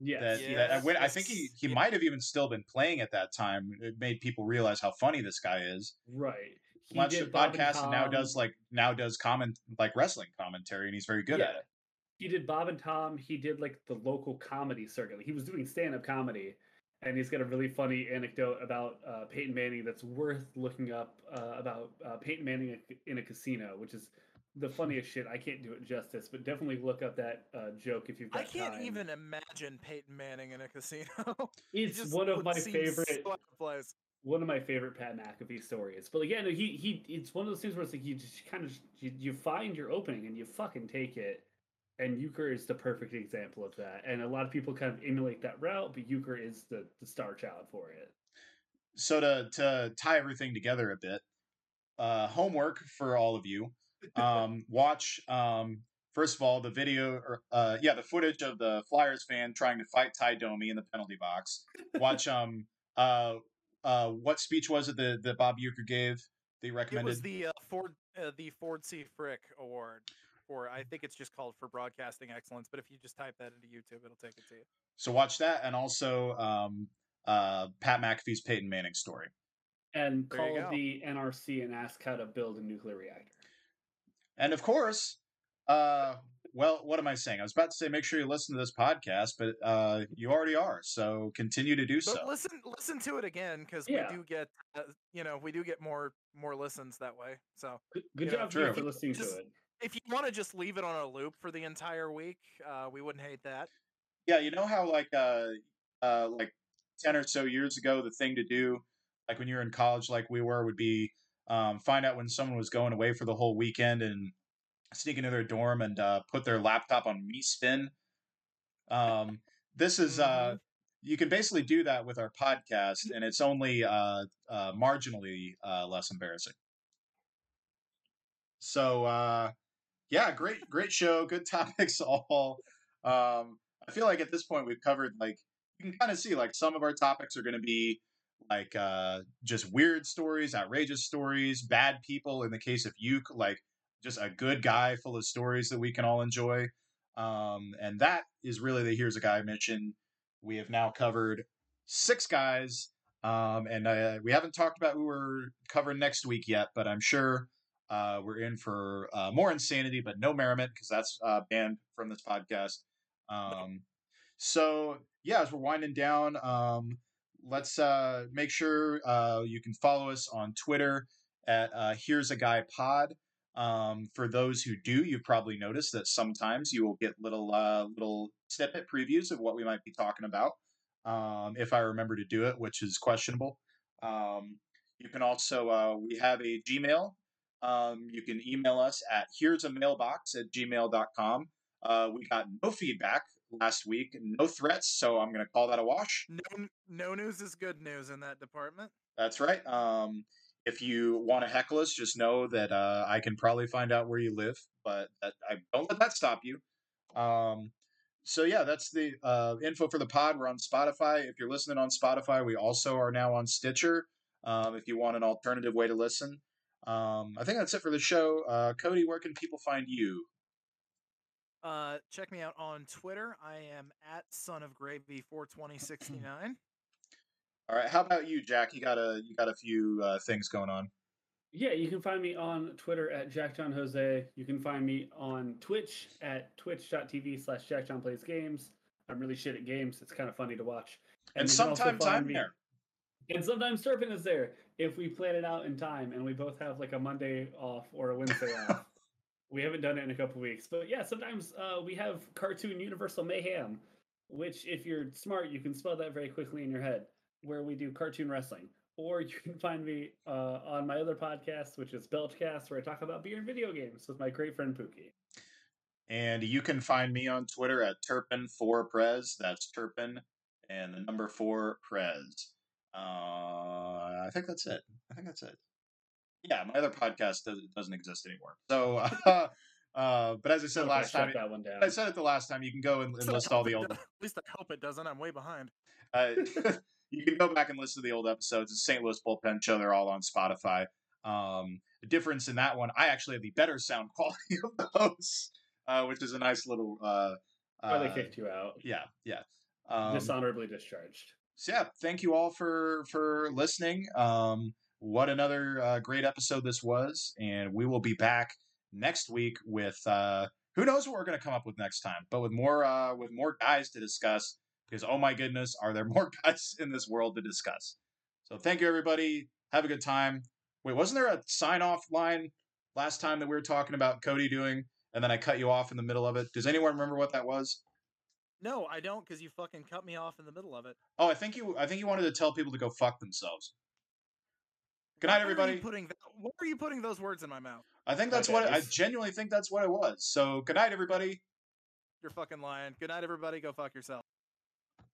Yes. That, Yeah. that I, Yes, I think he he yeah. might have even still been playing at that time. It made people realize how funny this guy is. Right. He Launched a podcast and now does like now does comment like wrestling commentary, and he's very good at it. He did Bob and Tom. He did like the local comedy circuit. He was doing stand up comedy. And he's got a really funny anecdote about uh, Peyton Manning that's worth looking up uh, about uh, Peyton Manning in a casino, which is the funniest shit. I can't do it justice, but definitely look up that uh, joke if you've got I can't time. even imagine Peyton Manning in a casino. It's one of my favorite. so one of my favorite Pat McAfee stories. But again, he he it's one of those things where it's like you just kind of you, you find your opening and you fucking take it. And Uecker is the perfect example of that. And a lot of people kind of emulate that route, but Uecker is the, the star child for it. so to to tie everything together a bit uh homework for all of you um watch um first of all the video or uh yeah the footage of the flyers fan trying to fight Tie Domi in the penalty box watch um uh uh what speech was it that, that bob Uecker gave that you It was the uh, Ford uh, the Ford C. Frick Award for I think it's just called for broadcasting excellence. But if you just type that into YouTube, it'll take it to you. so watch that and also um uh pat mcafee's peyton manning story And There call the NRC and ask how to build a nuclear reactor. And of course, uh, well, what am I saying? I was about to say make sure you listen to this podcast, but uh, you already are. So continue to do But so. listen, listen to it again because Yeah. we do get uh, you know we do get more more listens that way. So Good, good job true. True. for listening Just- to it. If you want to just leave it on a loop for the entire week, uh, we wouldn't hate that. Yeah, you know how like uh, uh, like ten or so years ago, the thing to do, like when you were in college, like we were, would be um, find out when someone was going away for the whole weekend and sneak into their dorm and uh, put their laptop on Meatspin. Um, this is uh, you can basically do that with our podcast, and it's only uh, uh, marginally uh, less embarrassing. So uh, yeah, great, great show, good topics all. Um, I feel like at this point we've covered like you can kind of see like some of our topics are going to be like uh, just weird stories, outrageous stories, bad people. In the case of Uke, like just a good guy full of stories that we can all enjoy. Um, and that is really the here's a guy mission. We have now covered six guys, um, and uh, we haven't talked about who we're covering next week yet, but I'm sure uh, we're in for uh, more insanity, but no merriment because that's uh, banned from this podcast. Um, so yeah, as we're winding down, um, let's uh, make sure uh, you can follow us on Twitter at uh, Here's a Guy Pod. Um, for those who do, you've probably noticed that sometimes you will get little uh, little snippet previews of what we might be talking about. Um, if I remember to do it, which is questionable. Um, you can also uh, we have a Gmail. Um, you can email us at here's a mailbox at gmail.com. Uh, we got no feedback last week, no threats, so I'm going to call that a wash. No, no news is good news in that department. That's right. Um, if you want to heckle us, just know that uh, I can probably find out where you live, but that, I don't let that stop you. Um, so yeah, that's the uh, info for the pod. We're on Spotify. If you're listening on Spotify, we also are now on Stitcher. Um, if you want an alternative way to listen, um, I think that's it for the show. Uh, Cody, where can people find you? Uh, check me out on Twitter. I am at son of gravy 42069. All right, how about you, Jack? You got a you got a few uh, things going on. Yeah, you can find me on Twitter at Jack John Jose. You can find me on Twitch at twitch.tv slash Jack John Plays Games. I'm really shit at games. It's kind of funny to watch. And, you can also sometimes find I'm me- there. And sometimes Turpin is there if we plan it out in time and we both have like a Monday off or a Wednesday off. We haven't done it in a couple weeks, but yeah, sometimes uh, we have cartoon Universal Mayhem, which if you're smart, you can spell that very quickly in your head, where we do cartoon wrestling. Or you can find me uh, on my other podcast, which is Belchcast, where I talk about beer and video games with my great friend Pookie. And you can find me on Twitter at Turpin4Prez. That's Turpin and the number four Prez. Uh, I think that's it. I think that's it. Yeah, my other podcast does, doesn't exist anymore. So, uh, uh, but as I said Okay, last shut time, that one down. I said it the last time. You can go and, and At least I list all the old. do- At least I hope it doesn't. I'm way behind. Uh, you can go back and listen to the old episodes. It's St. Louis Bullpen Show. They're all on Spotify. Um, the difference in that one, I actually have the better sound quality of the hosts, uh, which is a nice little. Uh, Why they uh, kicked you out. yeah, yeah. Um, Dishonorably discharged. So yeah, thank you all for for listening. Um, what another uh, great episode this was, and we will be back next week with uh, who knows what we're going to come up with next time, but with more uh, with more guys to discuss. Because oh my goodness, are there more guys in this world to discuss? So thank you everybody. Have a good time. Wait, wasn't there a sign off line last time that we were talking about Cody doing, and then I cut you off in the middle of it? Does anyone remember what that was? No, I don't, because you fucking cut me off in the middle of it. Oh, I think you I think you wanted to tell people to go fuck themselves. Good night, Why are you everybody. Putting why are you putting those words in my mouth? I think that's Okay, what I genuinely think that's what it was. So good night, everybody. You're fucking lying. Good night, everybody. Go fuck yourself.